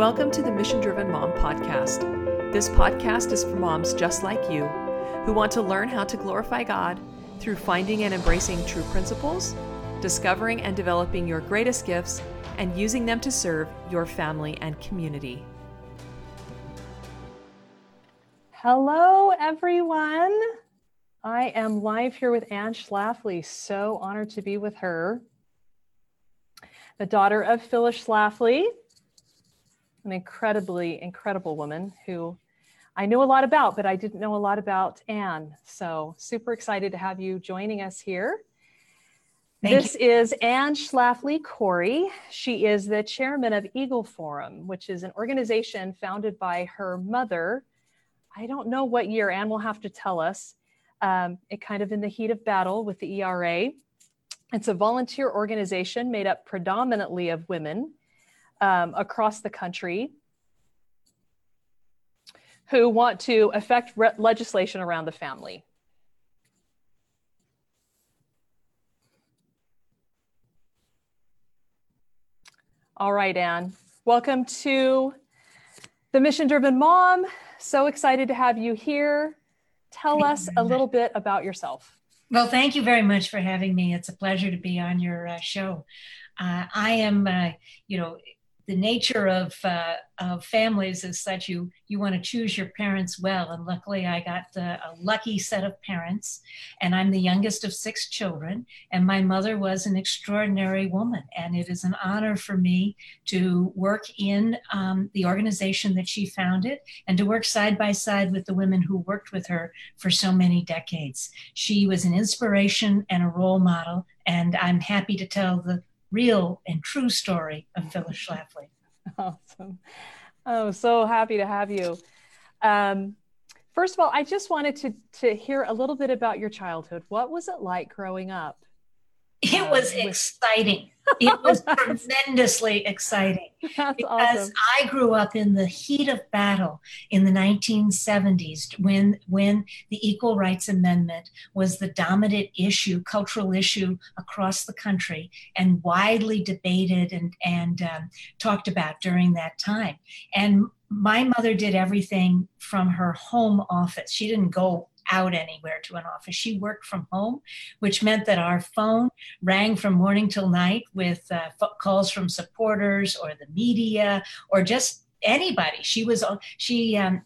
Welcome to the Mission Driven Mom Podcast. This podcast is for moms just like you who want to learn how to glorify God through finding and embracing true principles, discovering and developing your greatest gifts, and using them to serve your family and community. Hello, everyone. I am live here with Anne Schlafly. So honored to be with her. The daughter of Phyllis Schlafly, an incredibly incredible woman who I know a lot about, but I didn't know a lot about Anne. So super excited to have you joining us here. Thank this you. is Anne Schlafly Cori. She is the chairman of Eagle Forum, which is an organization founded by her mother. I don't know what year, Anne will have to tell us. Um, it kind of in the heat of battle with the ERA. It's a volunteer organization made up predominantly of women um, across the country who want to affect re- legislation around the family. All right, Anne. Welcome to the Mission Driven Mom. So excited to have you here. Tell thank us a little bit about yourself. Well, thank you very much for having me. It's a pleasure to be on your uh, show. Uh, I am, uh, you know, the nature of uh, of families is such you you want to choose your parents well and luckily i got a lucky set of parents and i'm the youngest of six children and my mother was an extraordinary woman and it is an honor for me to work in um, the organization that she founded and to work side by side with the women who worked with her for so many decades. She was an inspiration and a role model and i'm happy to tell the real and true story of Phyllis Schlafly. Awesome. Oh, so happy to have you. Um, first of all, I just wanted to, to hear a little bit about your childhood. What was it like growing up? It was with- exciting it was tremendously exciting That's because awesome. I grew up in the heat of battle in the 1970s when when the Equal Rights Amendment was the dominant issue, cultural issue across the country, and widely debated and and um, talked about during that time. And my mother did everything from her home office. She didn't go out anywhere to an office. She worked from home, which meant that our phone rang from morning till night with uh, calls from supporters or the media or just anybody. She was she um,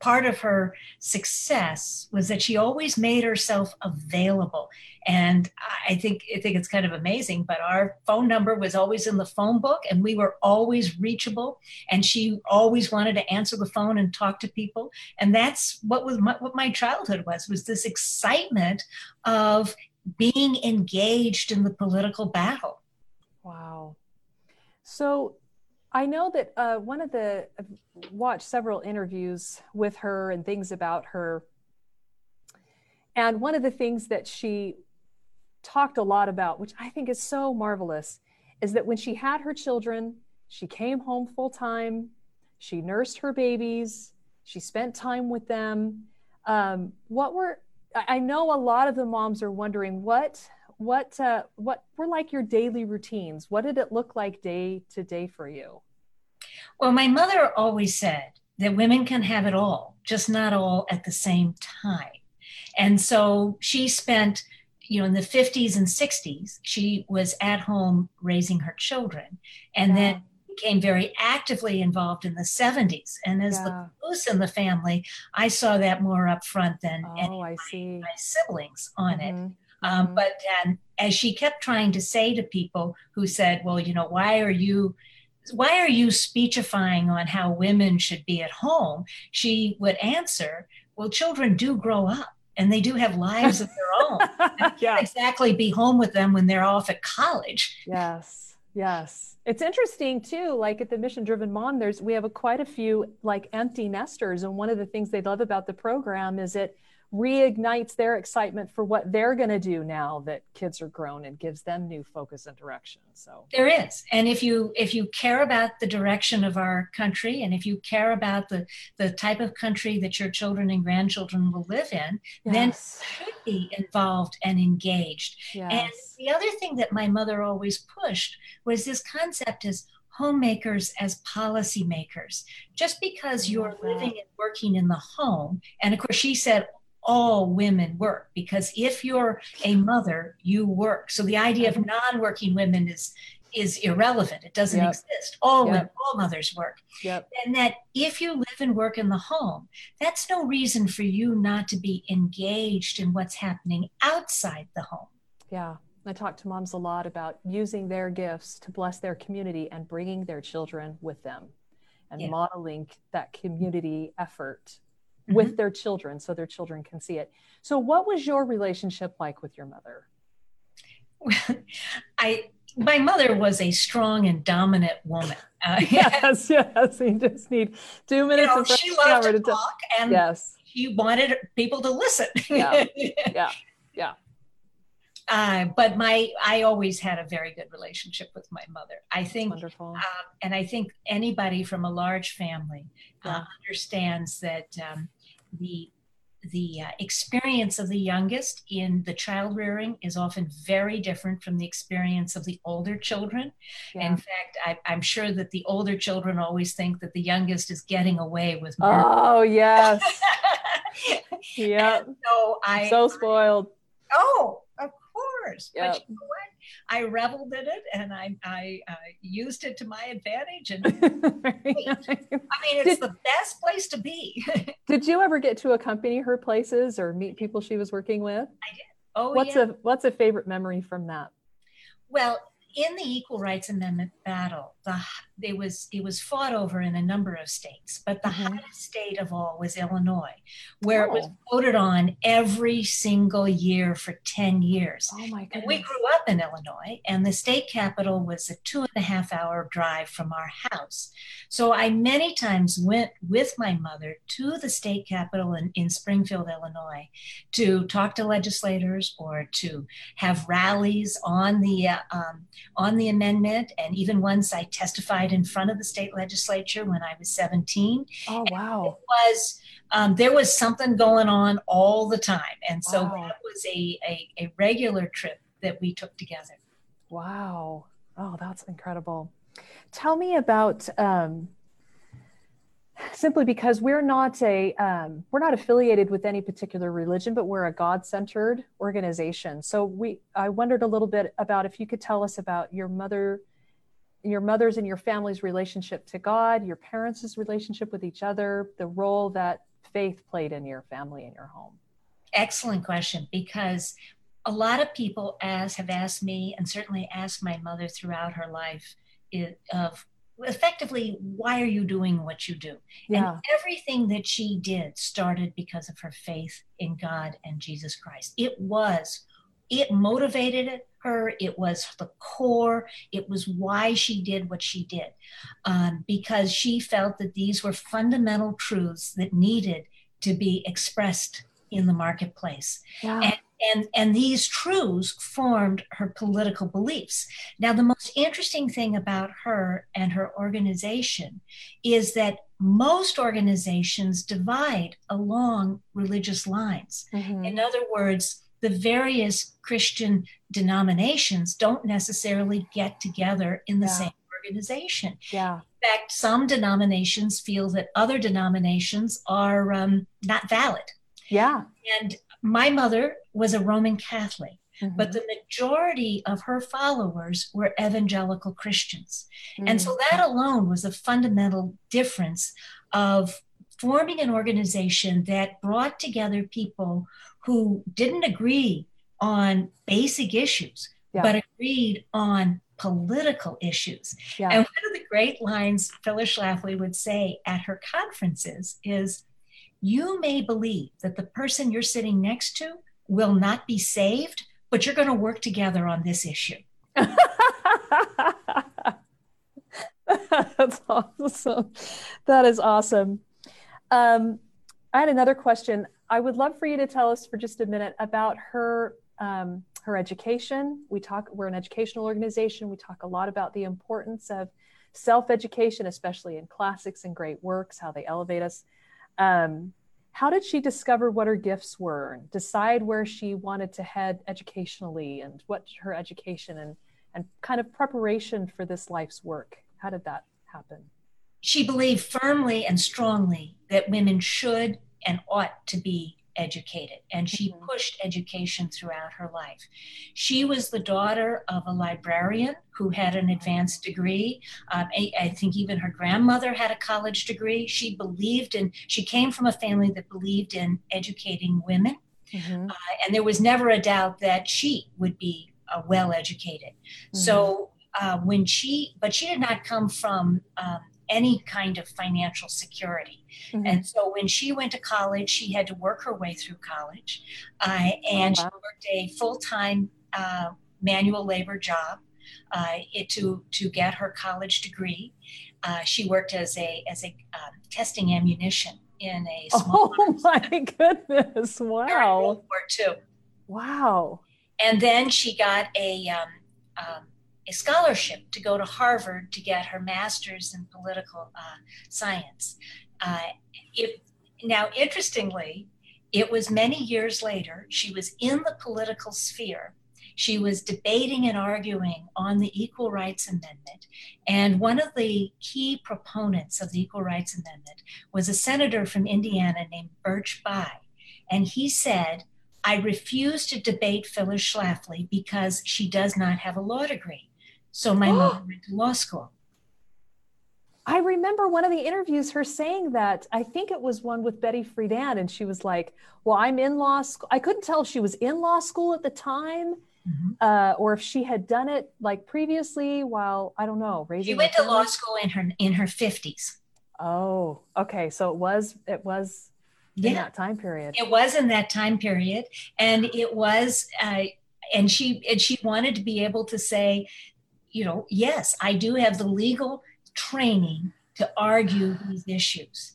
part of her success was that she always made herself available. And i think i think it's kind of amazing but our phone number was always in the phone book and we were always reachable. And she always wanted to answer the phone and talk to people. And that's what was my, what my childhood was was this excitement of being engaged in the political battle. Wow. So I know that uh, one of the I've watched several interviews with her and things about her, and one of the things that she talked a lot about, which I think is so marvelous, is that when she had her children, she came home full time, she nursed her babies, she spent time with them. Um, what were I know a lot of the moms are wondering what what uh, what were like your daily routines? What did it look like day to day for you? Well, my mother always said that women can have it all, just not all at the same time. And so she spent, you know, in the 50s and 60s, she was at home raising her children and yeah. then became very actively involved in the 70s. And as yeah. the loose in the family, I saw that more up front than oh, any I see. my siblings on mm-hmm. it. Um, mm-hmm. But um, as she kept trying to say to people who said, well, you know, why are you why are you speechifying on how women should be at home? She would answer, well, children do grow up and they do have lives of their own. yeah. exactly be home with them when they're off at college. Yes. Yes. It's interesting too, like at the Mission Driven Mom, there's we have a, quite a few like empty nesters. And one of the things they love about the program is it reignites their excitement for what they're going to do now that kids are grown and gives them new focus and direction so there is and if you if you care about the direction of our country and if you care about the the type of country that your children and grandchildren will live in yes. then should be involved and engaged yes. and the other thing that my mother always pushed was this concept is homemakers as policymakers. Just because you're living and working in the home, and of course, she said all women work because if you're a mother, you work. So the idea of non-working women is is irrelevant. It doesn't yep. exist. All yep. women, all mothers work. Yep. And that if you live and work in the home, that's no reason for you not to be engaged in what's happening outside the home. Yeah. I talk to moms a lot about using their gifts to bless their community and bringing their children with them and yeah. modeling that community effort mm-hmm. with their children so their children can see it. So, what was your relationship like with your mother? I my mother was a strong and dominant woman. Uh, yes, yes. You just need two minutes. You know, she loved to talk, and yes, she wanted people to listen. Yeah, yeah, yeah. Uh, but my I always had a very good relationship with my mother. I think, wonderful, uh, and I think anybody from a large family uh, yeah. understands that um, the the uh, experience of the youngest in the child rearing is often very different from the experience of the older children. Yeah. In fact, I, am sure that the older children always think that the youngest is getting away with murder. Oh yes, yeah. So I so spoiled. I, oh, of course. Yep. But you know what? I reveled in it and I, I uh, used it to my advantage. And I mean, it's did, the best place to be. did you ever get to accompany her places or meet people she was working with? I did. Oh, what's yeah. a what's a favorite memory from that? Well, in the Equal Rights Amendment battle, the it was it was fought over in a number of states, but the mm-hmm. hottest state of all was Illinois, where oh. it was oh. voted on every single year for 10 years. Oh my. And we grew up in Illinois, and the state capital was a two and a half hour drive from our house. So I many times went with my mother to the state capital in, in Springfield, Illinois, to talk to legislators or to have rallies on the uh, um, on the amendment. And even once I testified in front of the state legislature when I was 17. Oh wow! it was um, there was something going on all the time, and so wow. that was a, a a regular trip that we took together. Wow! Oh, that's incredible. Tell me about um, simply because we're not a um, we're not affiliated with any particular religion but we're a god-centered organization so we i wondered a little bit about if you could tell us about your mother your mother's and your family's relationship to god your parents' relationship with each other the role that faith played in your family and your home. Excellent question because a lot of people as have asked me and certainly asked my mother throughout her life it, of effectively why are you doing what you do? Yeah. and everything that she did started because of her faith in god and jesus christ. It was it motivated her it was the core it was why she did what she did um, because she felt that these were fundamental truths that needed to be expressed in the marketplace yeah. and and and these truths formed her political beliefs now the most interesting thing about her and her organization is that most organizations divide along religious lines mm-hmm. in other words the various christian denominations don't necessarily get together in the yeah. same organization yeah in fact some denominations feel that other denominations are um, not valid yeah and my mother was a Roman Catholic, mm-hmm. but the majority of her followers were evangelical Christians. Mm-hmm. And so mm-hmm. that alone was a fundamental difference of forming an organization that brought together people who didn't agree on basic issues, yeah. but agreed on political issues. Yeah. And one of the great lines Phyllis Schlafly would say at her conferences is, you may believe that the person you're sitting next to will not be saved, but you're going to work together on this issue. That's awesome. That is awesome. Um, I had another question. I would love for you to tell us for just a minute about her um, her education. We talk. We're an educational organization. We talk a lot about the importance of self education, especially in classics and great works, how they elevate us. Um, how did she discover what her gifts were, and decide where she wanted to head educationally, and what her education and and kind of preparation for this life's work how did that happen? She believed firmly and strongly that women should and ought to be educated, and she mm-hmm. pushed education throughout her life. She was the daughter of a librarian who had an advanced degree. Um, I, I, think even her grandmother had a college degree. She believed in, she came from a family that believed in educating women. Mm-hmm. Uh, and there was never a doubt that she would be uh, well educated. Mm-hmm. So uh, when she, but she did not come from um, any kind of financial security. Mm-hmm. And so when she went to college, she had to work her way through college. Uh, and oh, wow. she worked a full time uh, manual labor job uh, it, to, to get her college degree. Uh, she worked as a, as a um, testing ammunition in a small. Oh my goodness! Wow. World War II. Wow. And then she got a um, um, a scholarship to go to Harvard to get her master's in political uh, science. Uh, now, interestingly, it was many years later, she was in the political sphere. She was debating and arguing on the Equal Rights Amendment. And one of the key proponents of the Equal Rights Amendment was a senator from Indiana named Birch Bayh. And he said, I refuse to debate Phyllis Schlafly because she does not have a law degree. So my mother went to law school. I remember one of the interviews, her saying that. I think it was one with Betty Friedan, and she was like, "Well, I'm in law school." I couldn't tell if she was in law school at the time, mm-hmm. uh, or if she had done it like previously. While I don't know, raising. She went to law school in her in her fifties. Oh, okay. So it was it was in that time period. It was in that time period, and it was. Uh, and she and she wanted to be able to say you know, yes, I do have the legal training to argue these issues.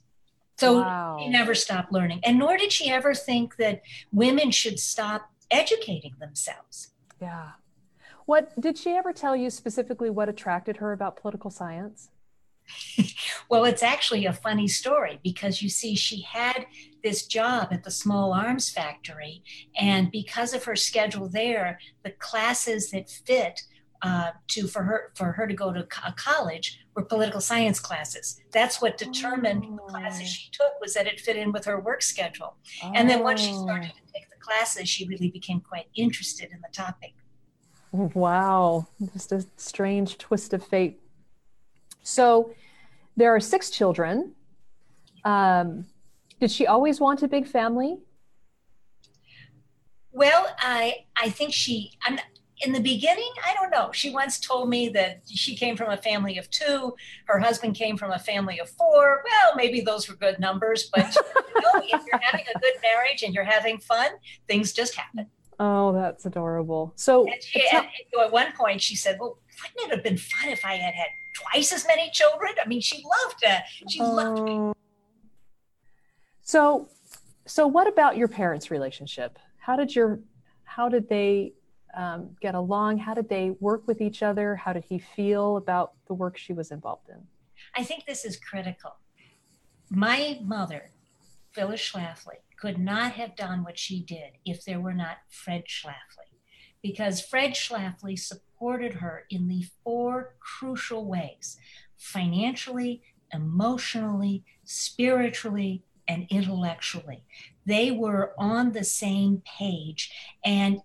So wow. she never stopped learning. And nor did she ever think that women should stop educating themselves. Yeah. What did she ever tell you specifically what attracted her about political science? well, it's actually a funny story because you see, she had this job at the small arms factory. And because of her schedule there, the classes that fit uh, to for her for her to go to a college were political science classes. That's what determined oh. the classes she took was that it fit in with her work schedule. Oh. And then once she started to take the classes, she really became quite interested in the topic. Wow, just a strange twist of fate. So there are six children. Um, did she always want a big family? Well, I I think she. I'm, in the beginning, I don't know. She once told me that she came from a family of two. Her husband came from a family of four. Well, maybe those were good numbers, but you know, if you're having a good marriage and you're having fun, things just happen. Oh, that's adorable. So, she, at, at one point, she said, "Well, wouldn't it have been fun if I had had twice as many children?" I mean, she loved it. She oh. loved me. So, so what about your parents' relationship? How did your, how did they um, get along? How did they work with each other? How did he feel about the work she was involved in? I think this is critical. My mother, Phyllis Schlafly, could not have done what she did if there were not Fred Schlafly, because Fred Schlafly supported her in the four crucial ways financially, emotionally, spiritually, and intellectually. They were on the same page. And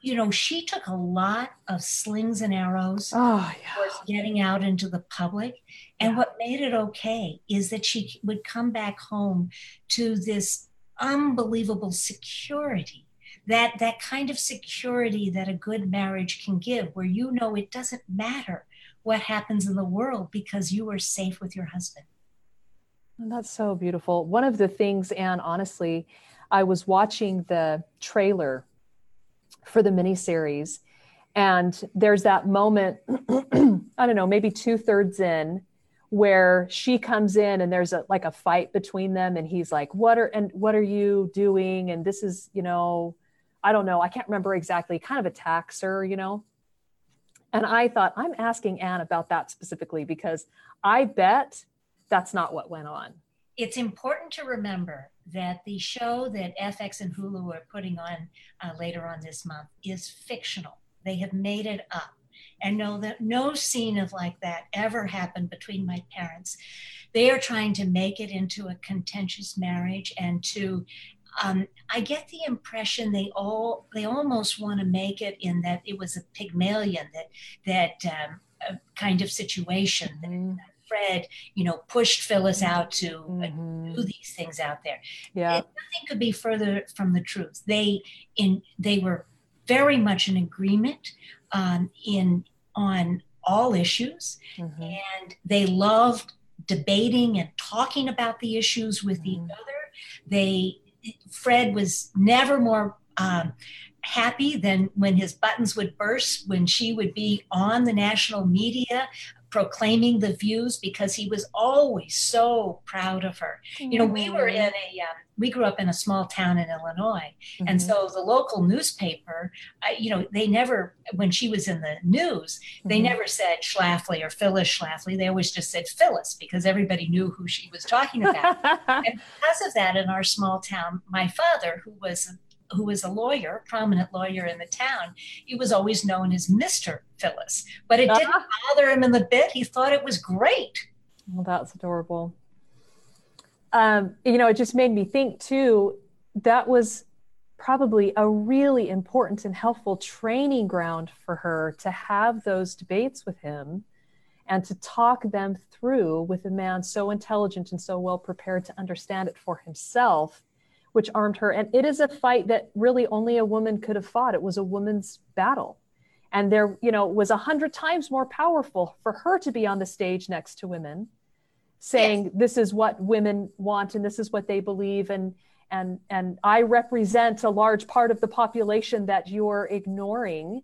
you know, she took a lot of slings and arrows oh, yeah. getting out into the public. And yeah. what made it okay is that she would come back home to this unbelievable security. That, that kind of security that a good marriage can give, where you know it doesn't matter what happens in the world because you are safe with your husband. That's so beautiful. One of the things, Anne, honestly, I was watching the trailer for the miniseries. And there's that moment, I don't know, maybe two thirds in, where she comes in and there's a like a fight between them, and he's like, "What are and what are you doing?" And this is, you know, I don't know, I can't remember exactly. Kind of attacks her, you know. And I thought, I'm asking Anne about that specifically because I bet that's not what went on. It's important to remember that the show that FX and Hulu are putting on uh, later on this month is fictional. They have made it up. and know that no scene of like that ever happened between my parents. They are trying to make it into a contentious marriage and to um, I get the impression they all they almost want to make it in that it was a Pygmalion that that um, kind of situation. Mm-hmm. Fred, you know, pushed Phyllis out to mm-hmm. do these things out there. Yeah, and nothing could be further from the truth. They in they were very much in agreement um, in on all issues, mm-hmm. and they loved debating and talking about the issues with mm-hmm. each other. They Fred was never more um, happy than when his buttons would burst when she would be on the national media proclaiming the views because he was always so proud of her. Mm-hmm. You know, we were in a, um, we grew up in a small town in Illinois. Mm-hmm. And so the local newspaper, uh, you know, they never, when she was in the news, they mm-hmm. never said Schlafly or Phyllis Schlafly. They always just said Phyllis because everybody knew who she was talking about. and because of that, in our small town, my father, who was who was a lawyer, prominent lawyer in the town, he was always known as Mr. Phyllis. But it didn't uh-huh. bother him in the bit. He thought it was great. Well, that's adorable. Um, you know, it just made me think too, that was probably a really important and helpful training ground for her to have those debates with him and to talk them through with a man so intelligent and so well prepared to understand it for himself which armed her. And it is a fight that really only a woman could have fought. It was a woman's battle. And there, you know, was a hundred times more powerful for her to be on the stage next to women, saying, yes. this is what women want and this is what they believe. And and and I represent a large part of the population that you're ignoring.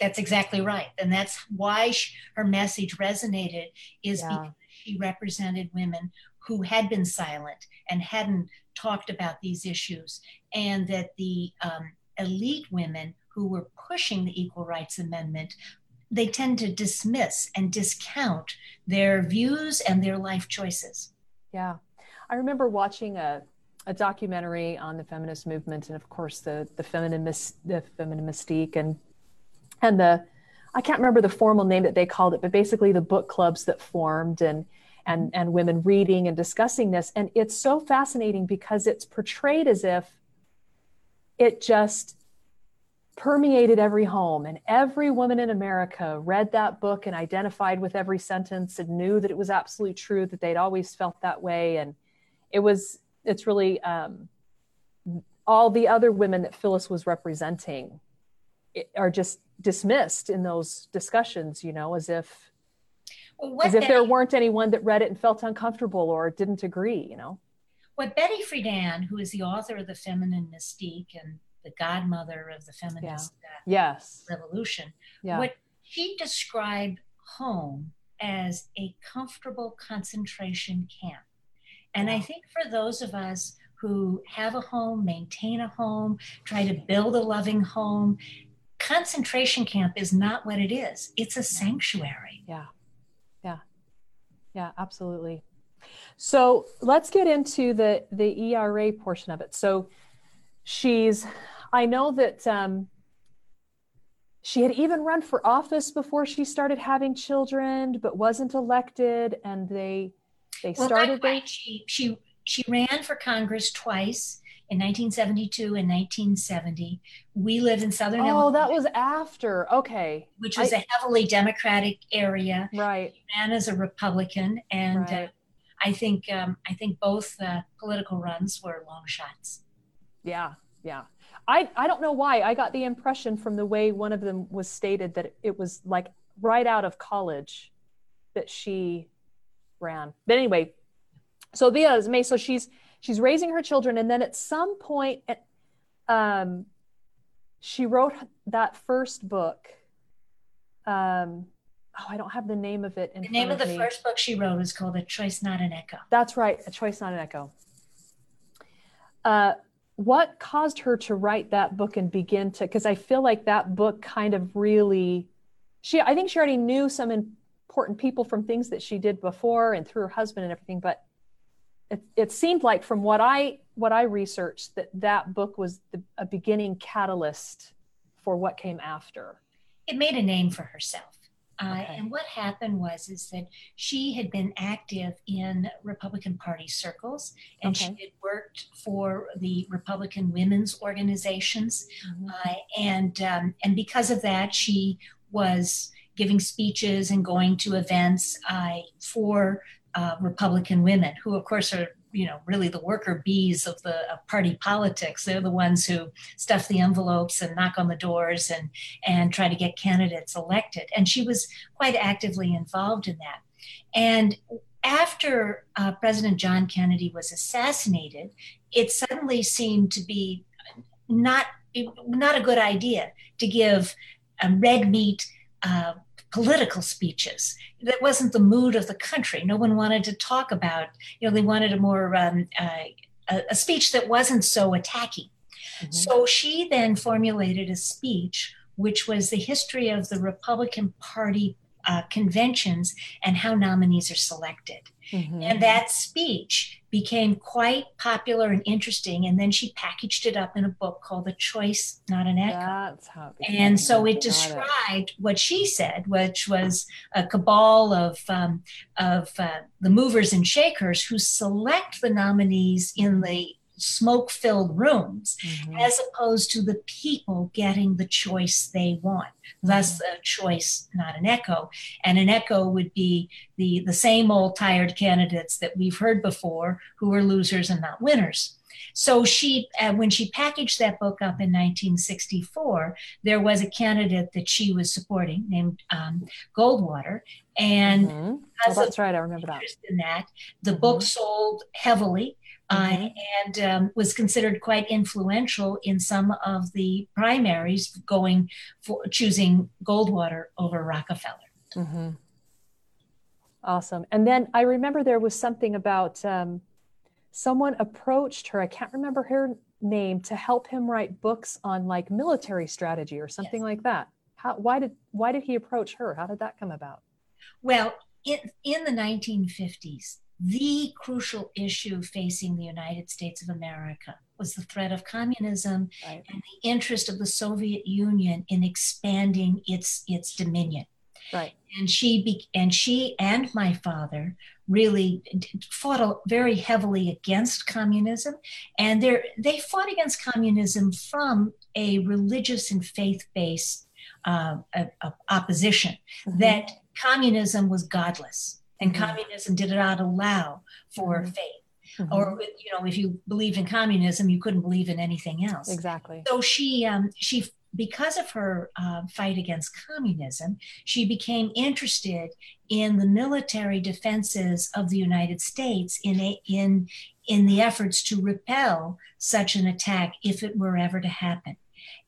That's exactly right. And that's why she, her message resonated is yeah. because she represented women who had been silent and hadn't talked about these issues, and that the um, elite women who were pushing the Equal Rights Amendment they tend to dismiss and discount their views and their life choices. Yeah. I remember watching a, a documentary on the feminist movement and of course the the feminine the feminine mystique and and the I can't remember the formal name that they called it, but basically the book clubs that formed and and, and women reading and discussing this. And it's so fascinating because it's portrayed as if it just permeated every home and every woman in America read that book and identified with every sentence and knew that it was absolutely true that they'd always felt that way. And it was, it's really um, all the other women that Phyllis was representing are just dismissed in those discussions, you know, as if as if there weren't anyone that read it and felt uncomfortable or didn't agree, you know. What Betty Friedan, who is the author of The Feminine Mystique and the godmother of the feminist yeah. uh, yes. revolution, yeah. what she described home as a comfortable concentration camp. And I think for those of us who have a home, maintain a home, try to build a loving home, concentration camp is not what it is. It's a sanctuary. Yeah. Yeah, absolutely. So let's get into the the ERA portion of it. So she's, I know that um, she had even run for office before she started having children, but wasn't elected, and they they well, started. Well, she she she ran for Congress twice in 1972 and 1970. We live in Southern oh, Illinois. that was after. Okay. Which was I, a heavily Democratic area. Right. Ran as a Republican, and right. uh, I think um, I think both uh, political runs were long shots. Yeah, yeah. I I don't know why. I got the impression from the way one of them was stated that it was like right out of college that she ran. But anyway, so Via May, so she's she's raising her children and then at some point um, she wrote that first book um, oh i don't have the name of it the name of the me. first book she wrote is called a choice not an echo that's right a choice not an echo uh, what caused her to write that book and begin to because i feel like that book kind of really she i think she already knew some important people from things that she did before and through her husband and everything but it, it seemed like from what I what I researched that that book was the, a beginning catalyst for what came after. it made a name for herself. Uh. And what happened was is that she had been active in Republican Party circles, and okay. she had worked for the Republican women's organizations, mm-hmm. uh, and um, and because of that, she was giving speeches and going to events uh, for uh, Republican women, who of course are you know really the worker bees of the of party politics. They're the ones who stuff the envelopes and knock on the doors and and try to get candidates elected. And she was quite actively involved in that. And after uh, president john kennedy was assassinated it suddenly seemed to be not not a good idea to give um, red meat uh, political speeches. That wasn't the mood of the country. No one wanted to talk about, you know, they wanted a more, um, uh, a, speech that wasn't so attacking. Mm-hmm. So she then formulated a speech, which was the history of the Republican Party uh, conventions and how nominees are selected. Mm-hmm. And that speech became quite popular and interesting. And then she packaged it up in a book called The Choice, Not an Echo. That's how and so it described it. what she said, which was a cabal of, um, of uh, the movers and shakers who select the nominees in the smoke filled rooms mm-hmm. as opposed to the people getting the choice they want thus mm-hmm. a choice not an echo and an echo would be the the same old tired candidates that we've heard before who are losers and not winners so she uh, when she packaged that book up in 1964 there was a candidate that she was supporting named um, goldwater and mm-hmm. well, that's right i remember that in that the mm-hmm. book sold heavily mm-hmm. uh, and um, was considered quite influential in some of the primaries going for choosing Goldwater over Rockefeller. Mm-hmm. Awesome. And then I remember there was something about um, someone approached her, I can't remember her name, to help him write books on like military strategy or something yes. like that. How, why did why did he approach her? How did that come about? Well, in, in the 1950s, the crucial issue facing the United States of America was the threat of communism right. and the interest of the Soviet Union in expanding its its dominion. Right. And she be, and she and my father really fought very heavily against communism, and they they fought against communism from a religious and faith based uh, opposition mm-hmm. that communism was godless and mm-hmm. communism did not allow for mm-hmm. faith. Mm-hmm. Or you know, if you believed in communism, you couldn't believe in anything else. Exactly. So she um, she because of her uh, fight against communism, she became interested in the military defenses of the United States in a, in in the efforts to repel such an attack if it were ever to happen.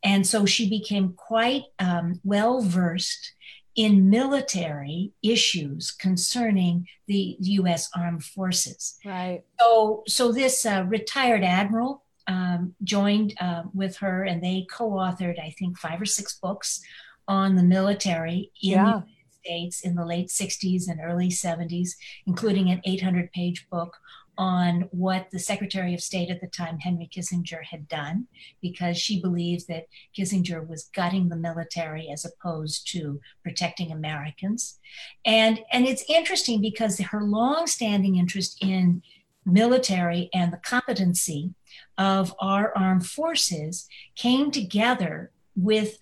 And so she became quite um, well versed in military issues concerning the U.S. Armed Forces. Right. So, so this uh, retired admiral um, joined uh, with her, and they co-authored, I think, five or six books on the military in yeah. the United States in the late 60s and early 70s, including an 800-page book on what the Secretary of State at the time, Henry Kissinger, had done, because she believed that Kissinger was gutting the military as opposed to protecting Americans. And, and it's interesting because her long-standing interest in military and the competency of our armed forces came together with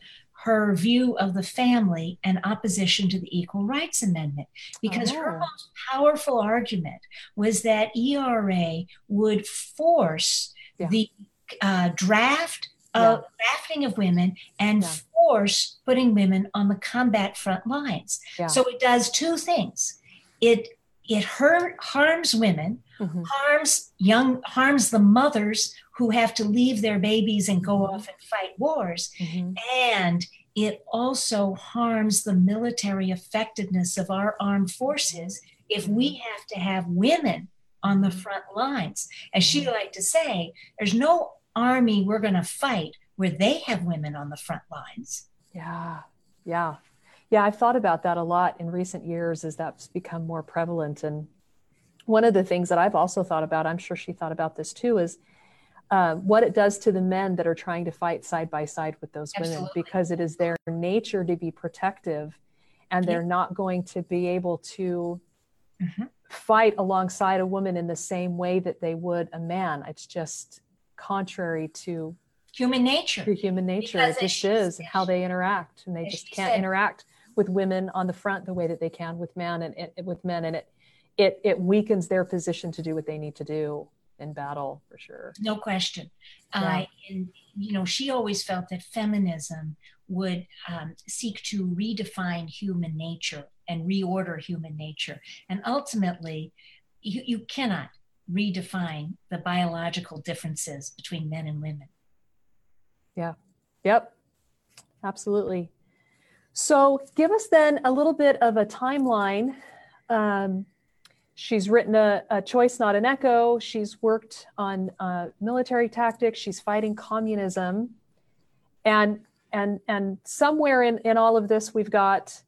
her view of the family and opposition to the Equal Rights Amendment. Because oh. her most powerful argument was that ERA would force yeah. the uh, draft of yeah. drafting of women and yeah. force putting women on the combat front lines. So it does two things. It it hurt, harms women, mm-hmm. harms young, harms the mothers who have to leave their babies and go mm-hmm. off and fight wars. Mm-hmm. And it also harms the military effectiveness of our armed forces if we have to have women on the front lines. As she mm-hmm. liked to say, there's no army we're going to fight where they have women on the front lines. Yeah, yeah. Yeah, I've thought about that a lot in recent years as that's become more prevalent. And one of the things that I've also thought about, I'm sure she thought about this too, is uh, what it does to the men that are trying to fight side by side with those Absolutely. women because it is their nature to be protective and they're Yeah. not going to be able to Mhm. fight alongside a woman in the same way that they would a man. It's just contrary to Human nature. to human nature. Because it just is said- how they interact, and they just can't said- interact with women on the front the way that they can with men and, and with men, and it it it weakens their position to do what they need to do in battle for sure. no question. Yeah. Uh, and you know, she always felt that feminism would um, seek to redefine human nature and reorder human nature, and ultimately, you, you cannot redefine the biological differences between men and women. Yeah. Yep, absolutely. So, give us then a little bit of a timeline. Um, she's written a, a Choice, Not an Echo. She's worked on uh, military tactics. She's fighting communism. And and and somewhere in, in all of this, we've got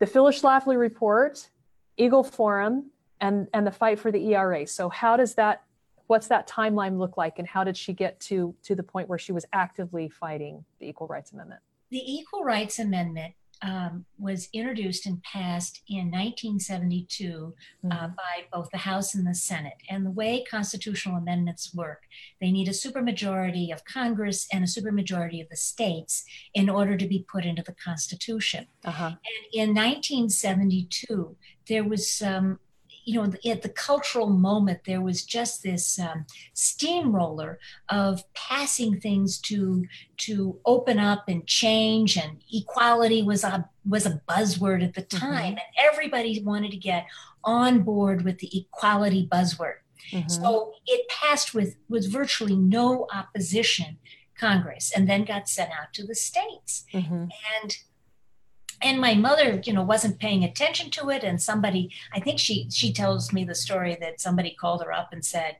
the Phyllis Schlafly report, Eagle Forum, and, and the fight for the ERA. So, how does that what's that timeline look like and how did she get to to the point where she was actively fighting the equal rights amendment The Equal Rights Amendment um, was introduced and passed in 1972 uh, Mhm. by both the House and the Senate. And the way constitutional amendments work, they need a supermajority of Congress and a supermajority of the states in order to be put into the Constitution. uh-huh And in 1972, there was um, you know, at the cultural moment, there was just this um, steamroller of passing things to to open up and change, and equality was a was a buzzword at the time, and everybody wanted to get on board with the equality buzzword. Mhm. So it passed with with virtually no opposition, Congress, and then got sent out to the states Mhm. and and my mother you know wasn't paying attention to it and somebody i think she she tells me the story that somebody called her up and said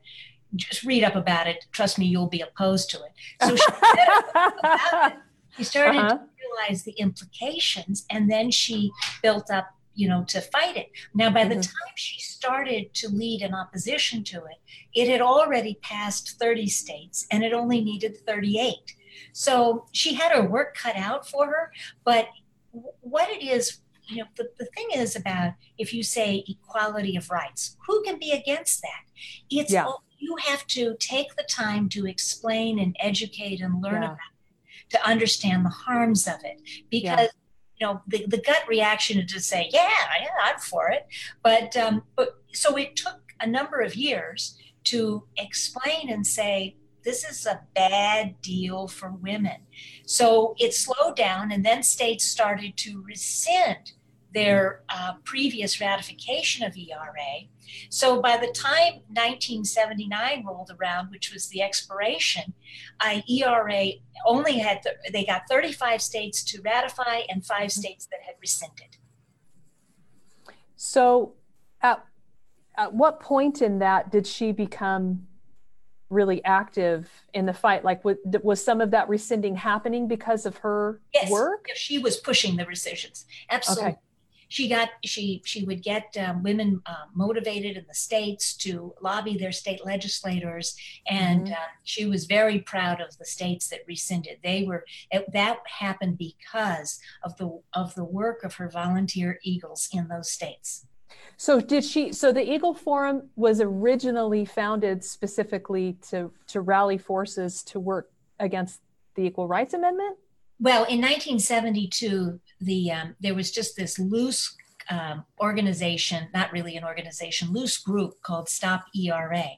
just read up about it trust me you'll be opposed to it so she, it. she started Uh-huh. to realize the implications and then she built up you know to fight it now by the Mhm. time she started to lead in opposition to it it had already passed 30 states and it only needed 38 so she had her work cut out for her but what it is you know the, the thing is about if you say equality of rights who can be against that it's Yeah. you have to take the time to explain and educate and learn Yeah. about it to understand the harms of it because you know the, the gut reaction is to say yeah, yeah i'm for it but um but so it took a number of years to explain and say this is a bad deal for women so it slowed down, and then states started to rescind their uh, previous ratification of ERA. So by the time 1979 rolled around, which was the expiration, uh, ERA only had th- they got 35 states to ratify and 5 states that had rescinded. so at, at what point in that did she become really active in the fight like was, was some of that rescinding happening because of her Yes, work she was pushing the rescissions. Absolutely. Okay. She got she she would get um, women uh, motivated in the states to lobby their state legislators, and Mhm. uh, she was very proud of the states that rescinded. They were it, that happened because of the of the work of her volunteer eagles in those states. So did she? So the Eagle Forum was originally founded specifically to to rally forces to work against the Equal Rights Amendment. Well, in 1972, the um, there was just this loose um, organization, not really an organization, loose group called Stop ERA,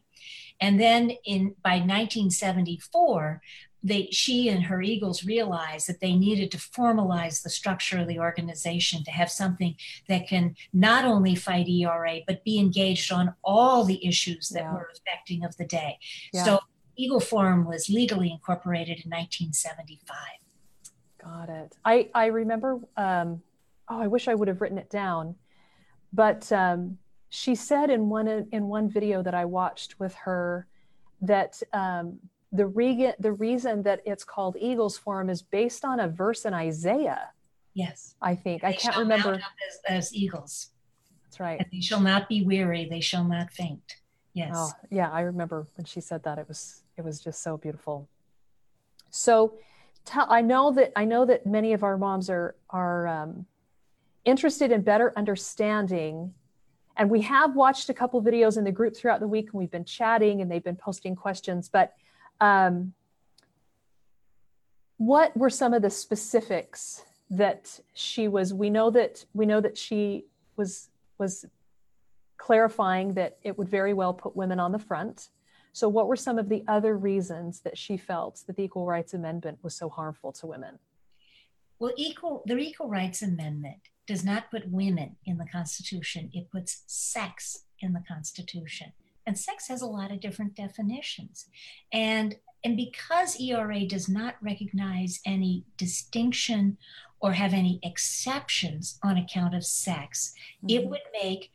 and then in by 1974, they she and her Eagles realized that they needed to formalize the structure of the organization to have something that can not only fight ERA but be engaged on all the issues that Yeah. were affecting of the day. Yeah. So Eagle Forum was legally incorporated in 1975. Got it. I I remember. Um, oh, I wish I would have written it down, but um, she said in one in one video that I watched with her that um, the reason the reason that it's called Eagles Forum is based on a verse in Isaiah. Yes. I think I can't remember. As, as eagles, That's right. and they shall not be weary, they shall not faint. Yes. Oh, yeah, I remember when she said that. It was it was just so beautiful. So, tell, I know that I know that many of our moms are are um, interested in better understanding. And we have watched a couple videos in the group throughout the week, and we've been chatting, and they've been posting questions. But um, what were some of the specifics that she was? We know that we know that she was was clarifying that it would very well put women on the front. So, what were some of the other reasons that she felt that the Equal Rights Amendment was so harmful to women? Well, equal the Equal Rights Amendment does not put women in the Constitution; it puts sex in the Constitution, and sex has a lot of different definitions, and and because ERA does not recognize any distinction or have any exceptions on account of sex, mm-hmm. it would make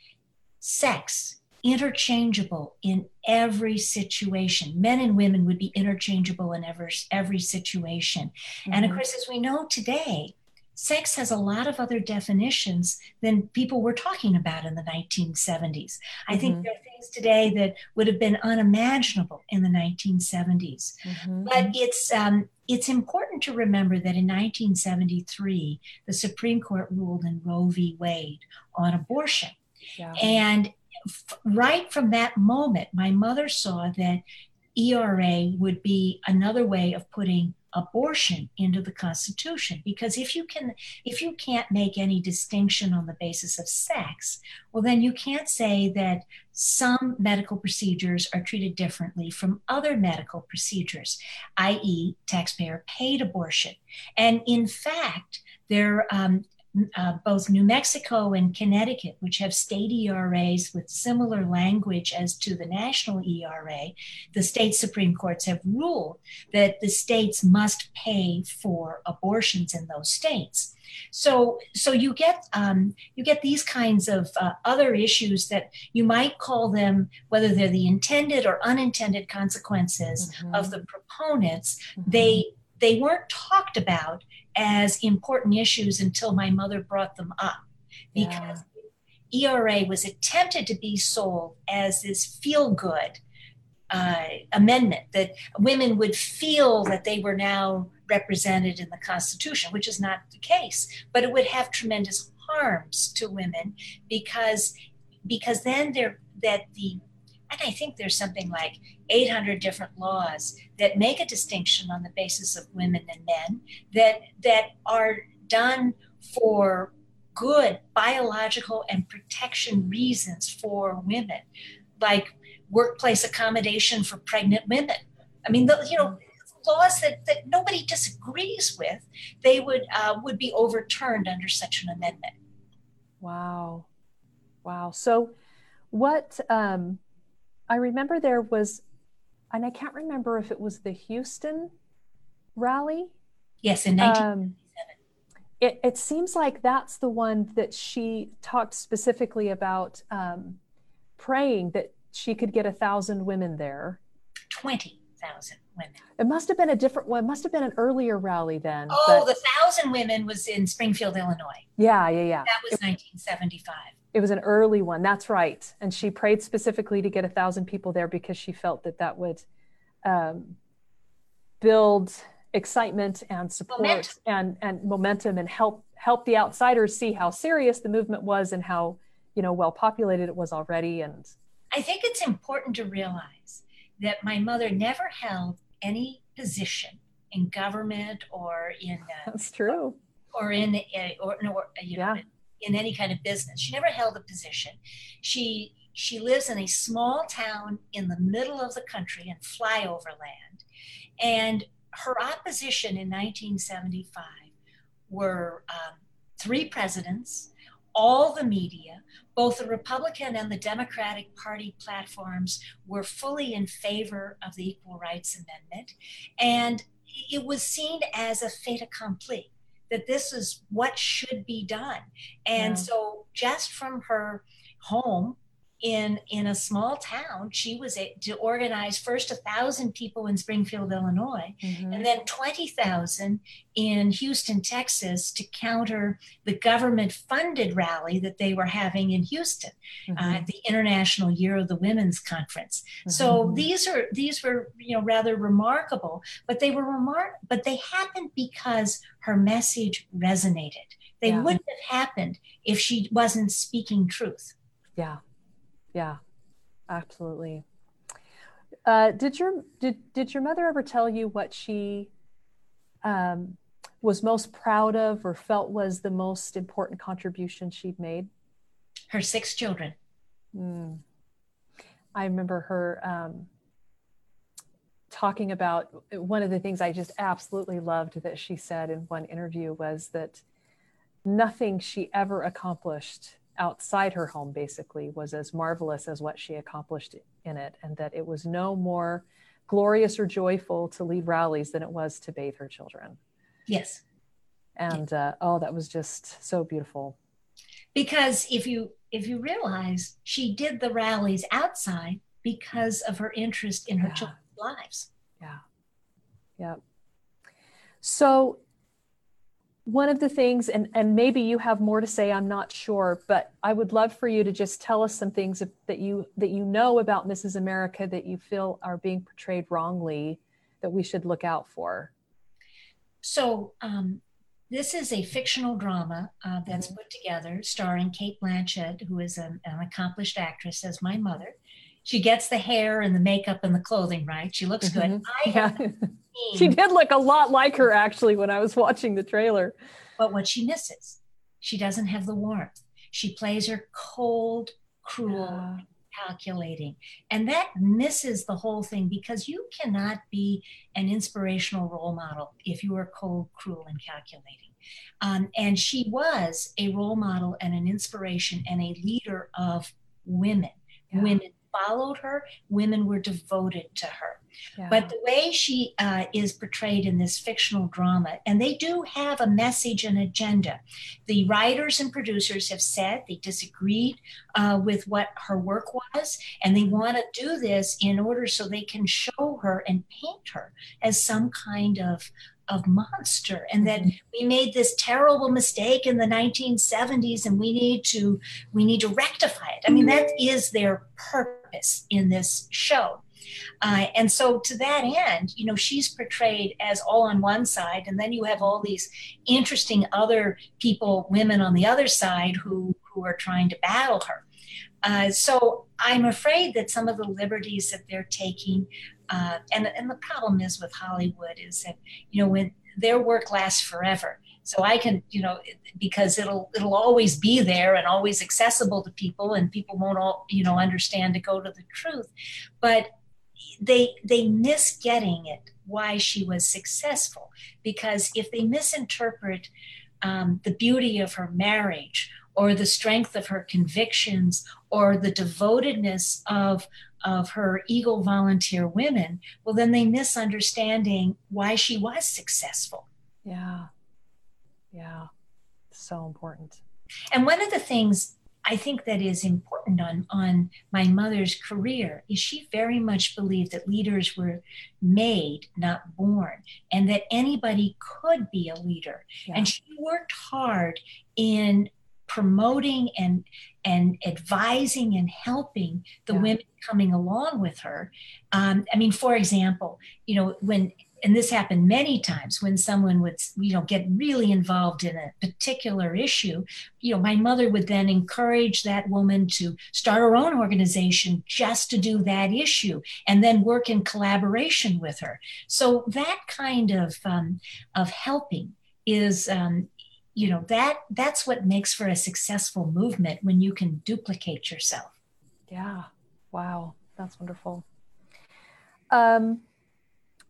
sex interchangeable in every situation. Men and women would be interchangeable in every, every situation. Mm-hmm. And of mm-hmm. course, as we know today, sex has a lot of other definitions than people were talking about in the 1970s. Mm-hmm. I think mm-hmm. there are things today that would have been unimaginable in the 1970s. Mm-hmm. But it's um, it's important to remember that in 1973, the Supreme Court ruled in Roe v. Wade on abortion. Yeah. And right from that moment, my mother saw that ERA would be another way of putting abortion into the constitution. Because if you can if you can't make any distinction on the basis of sex well then you can't say that some medical procedures are treated differently from other medical procedures i.e taxpayer paid abortion. And in fact there um, uh, both New Mexico and Connecticut, which have state ERAs with similar language as to the national ERA, the state Supreme Courts have ruled that the states must pay for abortions in those states. So, so you get um, you get these kinds of uh, other issues that you might call them, whether they're the intended or unintended consequences mm-hmm. of the proponents. Mm-hmm. They they weren't talked about as important issues until my mother brought them up because yeah. ERA was attempted to be sold as this feel good uh, amendment that women would feel that they were now represented in the Constitution, which is not the case, but it would have tremendous harms to women because because then there that the and I think there's something like 800 different laws that make a distinction on the basis of women and men that that are done for good biological and protection reasons for women, like workplace accommodation for pregnant women. I mean, the, you know, laws that, that nobody disagrees with, they would uh, would be overturned under such an amendment. Wow, wow. So, what? Um, I remember there was, and I can't remember if it was the Houston rally. Yes, in 1997. Um, it, it, seems like that's the one that she talked specifically about um, praying that she could get a thousand women there. 20,000 women. It must have been a different one. It must have been an earlier rally then. Oh, but... the thousand women was in Springfield, Illinois. Yeah, yeah, yeah. That was it, 1975. It was an early one. That's right. And she prayed specifically to get a thousand people there because she felt that that would um, build excitement and support momentum. and and momentum and help help the outsiders see how serious the movement was and how you know well populated it was already and i think it's important to realize that my mother never held any position in government or in uh, that's true or in a, or, or you know yeah in any kind of business. She never held a position. She she lives in a small town in the middle of the country in flyover land. And her opposition in 1975 were um, three presidents, all the media, both the Republican and the Democratic Party platforms were fully in favor of the Equal Rights Amendment. And it was seen as a fait accompli that this is what should be done. And yeah. so, just from her home in in a small town she was a, to organize first a thousand people in springfield illinois mm-hmm. and then 20000 in houston texas to counter the government funded rally that they were having in houston uh, mm-hmm. uh, the international year of the women's conference mm-hmm. so these are these were you know rather remarkable but they were remark but they happened because her message resonated they yeah. wouldn't have happened if she wasn't speaking truth yeah yeah, absolutely. Uh, did your did did your mother ever tell you what she um, was most proud of or felt was the most important contribution she'd made? Her six children. Mm. I remember her um, talking about one of the things I just absolutely loved that she said in one interview was that nothing she ever accomplished outside her home basically was as marvelous as what she accomplished in it and that it was no more glorious or joyful to lead rallies than it was to bathe her children. Yes. And uh, oh that was just so beautiful. Because if you if you realize she did the rallies outside because of her interest in her yeah. children's lives. Yeah. Yeah so one of the things and and maybe you have more to say i'm not sure but i would love for you to just tell us some things that you that you know about mrs america that you feel are being portrayed wrongly that we should look out for so um, this is a fictional drama uh, that's mm-hmm. put together starring cate blanchett who is an, an accomplished actress as my mother she gets the hair and the makeup and the clothing right she looks mm-hmm. good I yeah. she did look a lot like her actually when I was watching the trailer. But what she misses, she doesn't have the warmth. She plays her cold, cruel, yeah. calculating. And that misses the whole thing because you cannot be an inspirational role model if you are cold, cruel, and calculating. Um, and she was a role model and an inspiration and a leader of women. Yeah. Women followed her, women were devoted to her. Yeah. But the way she uh, is portrayed in this fictional drama, and they do have a message and agenda. The writers and producers have said they disagreed uh, with what her work was, and they want to do this in order so they can show her and paint her as some kind of of monster and that mm-hmm. we made this terrible mistake in the 1970s and we need to we need to rectify it i mean that is their purpose in this show uh, and so, to that end, you know, she's portrayed as all on one side, and then you have all these interesting other people, women on the other side, who who are trying to battle her. Uh, so I'm afraid that some of the liberties that they're taking, uh, and and the problem is with Hollywood is that you know when their work lasts forever. So I can, you know, because it'll it'll always be there and always accessible to people, and people won't all, you know, understand to go to the truth. But they they miss getting it why she was successful. Because if they misinterpret um, the beauty of her marriage or the strength of her convictions or the devotedness of of her eagle volunteer women well then they misunderstanding why she was successful. Yeah. Yeah. So important. And one of the things I think that is important on, on my mother's career is she very much believed that leaders were made, not born, and that anybody could be a leader. Yeah. And she worked hard in promoting and and advising and helping the yeah. women coming along with her. Um, I mean, for example, you know, when and this happened many times when someone would you know get really involved in a particular issue. You know my mother would then encourage that woman to start her own organization just to do that issue and then work in collaboration with her. So that kind of um, of helping is um, you know that that's what makes for a successful movement when you can duplicate yourself. Yeah. Wow. That's wonderful. Um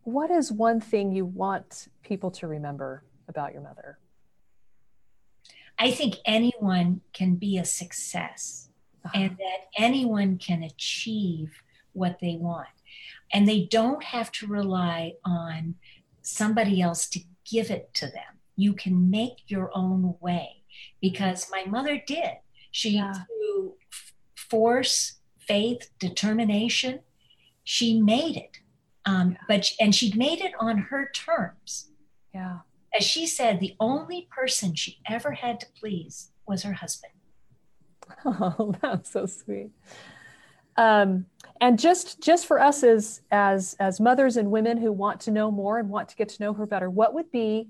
what is one thing you want people to remember about your mother? I think anyone can be a success uh-huh. and that anyone can achieve what they want. And they don't have to rely on somebody else to give it to them. You can make your own way because my mother did. She, yeah. through force, faith, determination. She made it, um, but and she made it on her terms. Yeah. As she said, the only person she ever had to please was her husband. Oh, that's so sweet. Um, and just just for us as as as mothers and women who want to know more and want to get to know her better, what would be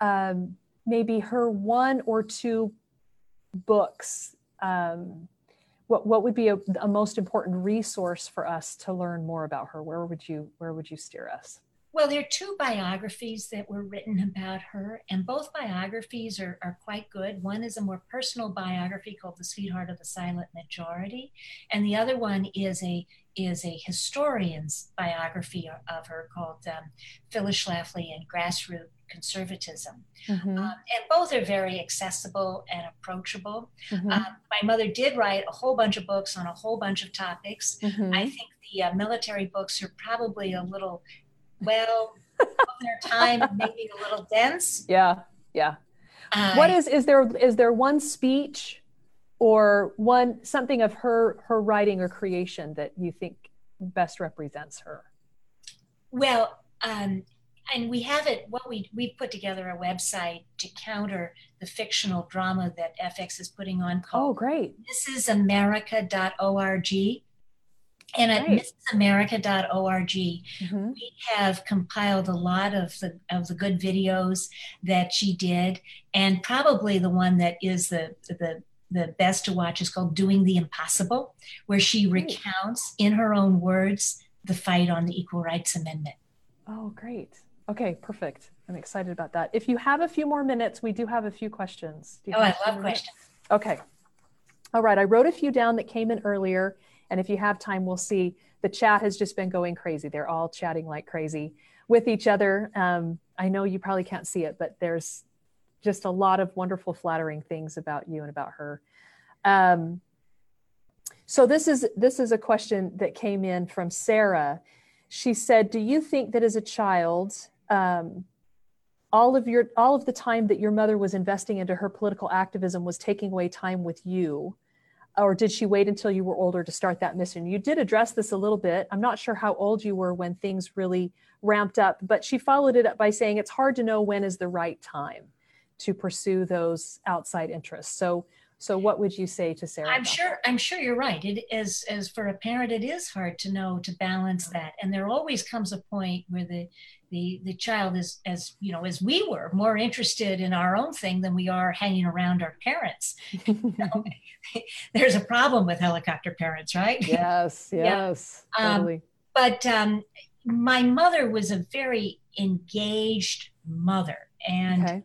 um, maybe her one or two books? Um, what what would be a, a most important resource for us to learn more about her? Where would you where would you steer us? Well, there are two biographies that were written about her, and both biographies are, are quite good. One is a more personal biography called The Sweetheart of the Silent Majority, and the other one is a is a historian's biography of her called um, Phyllis Schlafly and Grassroots Conservatism. Mm-hmm. Um, and both are very accessible and approachable. Mm-hmm. Um, my mother did write a whole bunch of books on a whole bunch of topics. Mm-hmm. I think the uh, military books are probably a little well their time maybe a little dense yeah yeah uh, what is is there is there one speech or one something of her her writing or creation that you think best represents her well um and we have it what we we put together a website to counter the fictional drama that fx is putting on called oh great this is america.org and at right. mrsamerica.org, mm-hmm. we have compiled a lot of the of the good videos that she did, and probably the one that is the the the best to watch is called "Doing the Impossible," where she recounts in her own words the fight on the Equal Rights Amendment. Oh, great! Okay, perfect. I'm excited about that. If you have a few more minutes, we do have a few questions. oh, I love questions. Okay. All right. I wrote a few down that came in earlier. And if you have time, we'll see the chat has just been going crazy. They're all chatting like crazy with each other. Um, I know you probably can't see it, but there's just a lot of wonderful, flattering things about you and about her. Um, so this is this is a question that came in from Sarah. She said, "Do you think that as a child, um, all of your all of the time that your mother was investing into her political activism was taking away time with you?" or did she wait until you were older to start that mission? You did address this a little bit. I'm not sure how old you were when things really ramped up, but she followed it up by saying it's hard to know when is the right time to pursue those outside interests. So so what would you say to Sarah? I'm sure that? I'm sure you're right. It is as for a parent, it is hard to know to balance that. And there always comes a point where the the the child is as you know as we were more interested in our own thing than we are hanging around our parents you know, there's a problem with helicopter parents right yes yes yeah. totally. Um, but um, my mother was a very engaged mother and okay.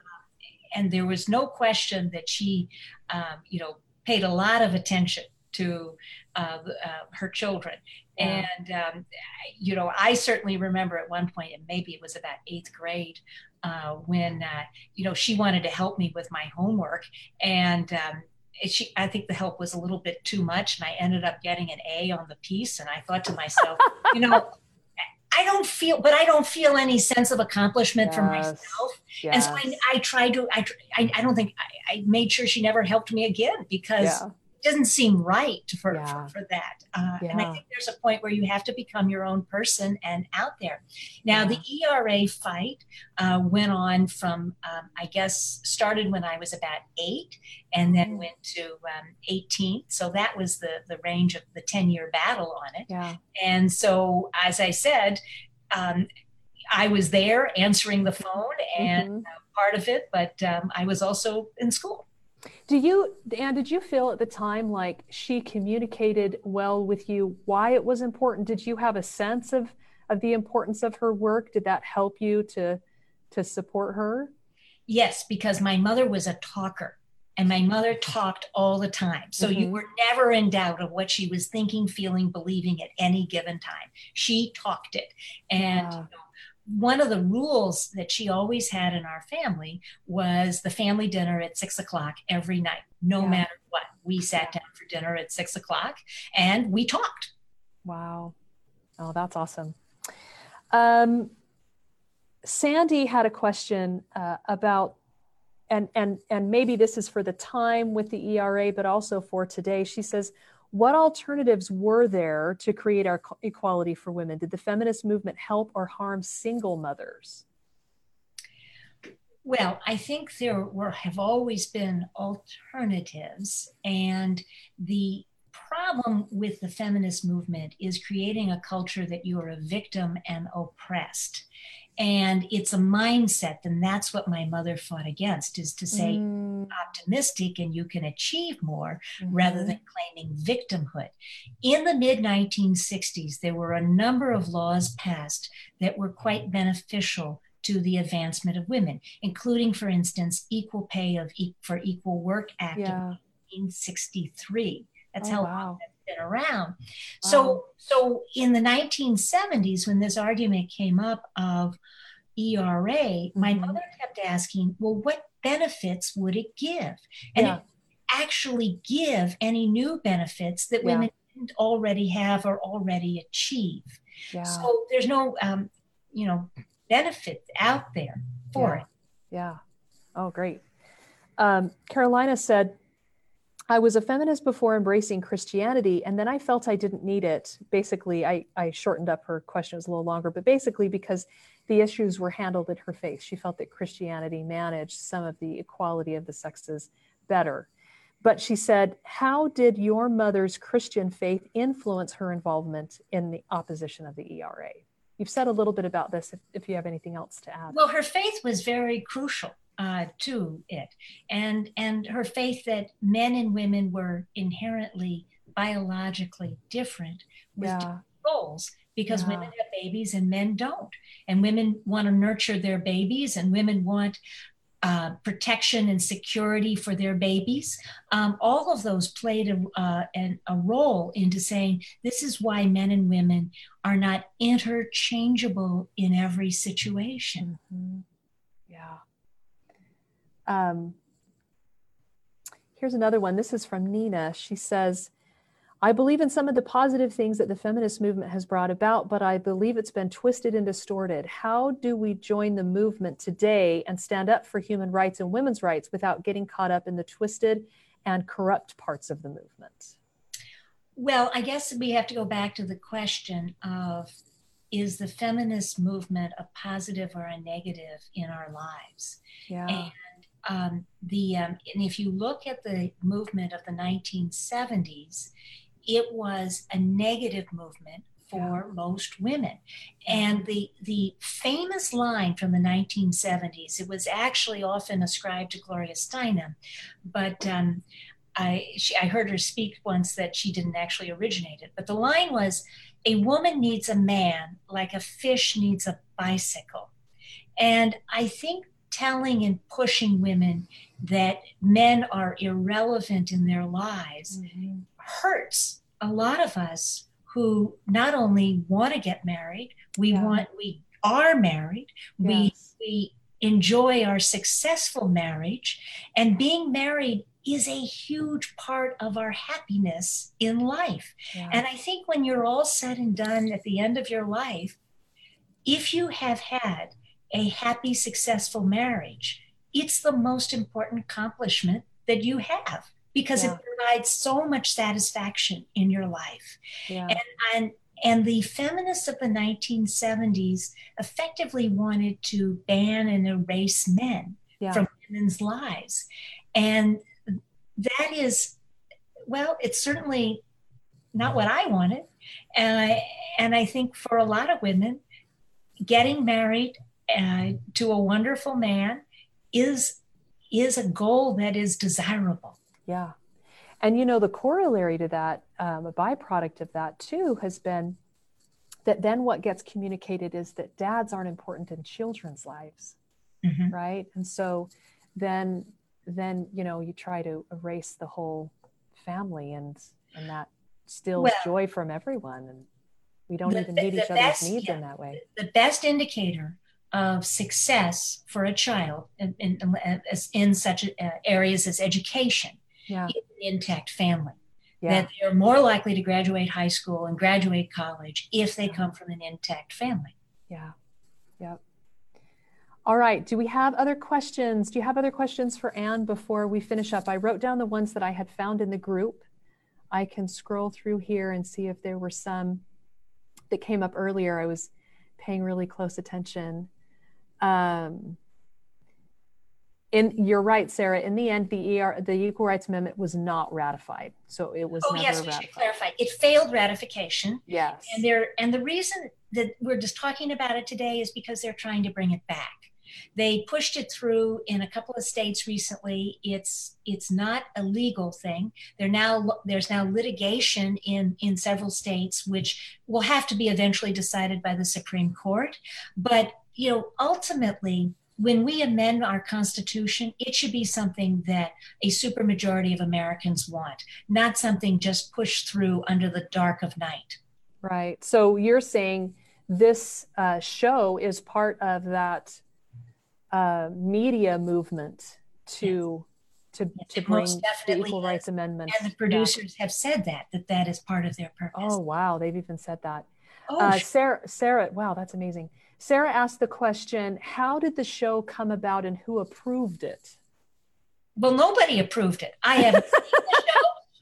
and there was no question that she um, you know paid a lot of attention to uh, uh, her children yeah. And, um, you know, I certainly remember at one point, and maybe it was about eighth grade, uh, when, uh, you know, she wanted to help me with my homework. And um, she, I think the help was a little bit too much. And I ended up getting an A on the piece. And I thought to myself, you know, I don't feel, but I don't feel any sense of accomplishment yes. for myself. Yes. And so I, I tried to, I, I, I don't think I, I, made sure she never helped me again because yeah doesn't seem right for, yeah. for, for, that. Uh, yeah. And I think there's a point where you have to become your own person and out there. Now, yeah. the ERA fight uh, went on from, um, I guess, started when I was about eight and then mm. went to um, 18. So that was the, the range of the 10 year battle on it. Yeah. And so, as I said, um, I was there answering the phone and mm-hmm. uh, part of it, but um, I was also in school. Do you, Anne, did you feel at the time like she communicated well with you why it was important? Did you have a sense of, of the importance of her work? Did that help you to, to support her? Yes, because my mother was a talker and my mother talked all the time. So mm-hmm. you were never in doubt of what she was thinking, feeling, believing at any given time. She talked it. And yeah one of the rules that she always had in our family was the family dinner at six o'clock every night, no yeah. matter what. We sat down for dinner at six o'clock and we talked. Wow. Oh, that's awesome. Um, Sandy had a question uh, about, and and and maybe this is for the time with the ERA, but also for today. She says, What alternatives were there to create our equality for women? Did the feminist movement help or harm single mothers? Well, I think there were have always been alternatives, and the problem with the feminist movement is creating a culture that you are a victim and oppressed and it's a mindset and that's what my mother fought against is to say mm. Optimistic and you can achieve more mm-hmm. rather than claiming victimhood in the mid 1960s there were a number of laws passed that were quite beneficial to the advancement of women including for instance equal pay of e- for equal work act yeah. of 1963 that's oh, how wow. long been around. Wow. So, so in the 1970s, when this argument came up of ERA, mm-hmm. my mother kept asking, well, what benefits would it give? And yeah. it actually give any new benefits that yeah. women didn't already have or already achieve. Yeah. So there's no, um, you know, benefit out there for it. Yeah. Oh, great. Um, Carolina said, I was a feminist before embracing Christianity, and then I felt I didn't need it. Basically, I, I shortened up her question, it was a little longer, but basically because the issues were handled in her faith. She felt that Christianity managed some of the equality of the sexes better. But she said, How did your mother's Christian faith influence her involvement in the opposition of the ERA? You've said a little bit about this if, if you have anything else to add. Well, her faith was very crucial uh, to it, and and her faith that men and women were inherently biologically different with yeah. different goals because yeah. women have babies and men don't, and women want to nurture their babies, and women want uh, protection and security for their babies. Um, all of those played a, uh, an, a role into saying this is why men and women are not interchangeable in every situation. Mm-hmm. Yeah. Um, here's another one. This is from Nina. She says, I believe in some of the positive things that the feminist movement has brought about, but I believe it's been twisted and distorted. How do we join the movement today and stand up for human rights and women's rights without getting caught up in the twisted and corrupt parts of the movement? Well, I guess we have to go back to the question of is the feminist movement a positive or a negative in our lives? Yeah. And um, the um, and if you look at the movement of the 1970s, it was a negative movement for most women. And the the famous line from the 1970s, it was actually often ascribed to Gloria Steinem, but um, I she, I heard her speak once that she didn't actually originate it. But the line was, "A woman needs a man like a fish needs a bicycle," and I think telling and pushing women that men are irrelevant in their lives mm-hmm. Hurts a lot of us who not only want to get married, we yeah. want we are married, yes. we we enjoy our successful marriage, and being married is a huge part of our happiness in life. Yeah. And I think when you're all said and done at the end of your life, if you have had a happy, successful marriage, it's the most important accomplishment that you have because yeah. it provides so much satisfaction in your life. Yeah. And, and and the feminists of the 1970s effectively wanted to ban and erase men yeah. from women's lives. And that is, well, it's certainly not what I wanted. And I, and I think for a lot of women, getting married uh, to a wonderful man is is a goal that is desirable. Yeah. And you know, the corollary to that, um, a byproduct of that too, has been that then what gets communicated is that dads aren't important in children's lives. Mm-hmm. Right. And so then, then, you know, you try to erase the whole family and, and that steals well, joy from everyone. And we don't the, even meet each best, other's needs yeah, in that way. The best indicator of success for a child in, in, in such uh, areas as education yeah. intact family. Yeah. That they're more likely to graduate high school and graduate college if they come from an intact family. Yeah. Yep. All right. Do we have other questions? Do you have other questions for Anne before we finish up? I wrote down the ones that I had found in the group. I can scroll through here and see if there were some that came up earlier. I was paying really close attention. Um, in, you're right, Sarah. In the end, the ER, the Equal Rights Amendment was not ratified, so it was. Oh never yes, we ratified. should clarify. It failed ratification, Yes. and there and the reason that we're just talking about it today is because they're trying to bring it back. They pushed it through in a couple of states recently. It's it's not a legal thing. There now there's now litigation in in several states, which will have to be eventually decided by the Supreme Court. But you know, ultimately, when we amend our Constitution, it should be something that a supermajority of Americans want, not something just pushed through under the dark of night. Right. So you're saying this uh, show is part of that uh, media movement to to to It bring the Equal is. Rights Amendment. And the producers have said that that that is part of their purpose. Oh wow, they've even said that. Oh, Uh. Sarah, Sarah, wow, that's amazing. Sarah asked the question: How did the show come about, and who approved it? well, nobody approved it. I haven't seen the show.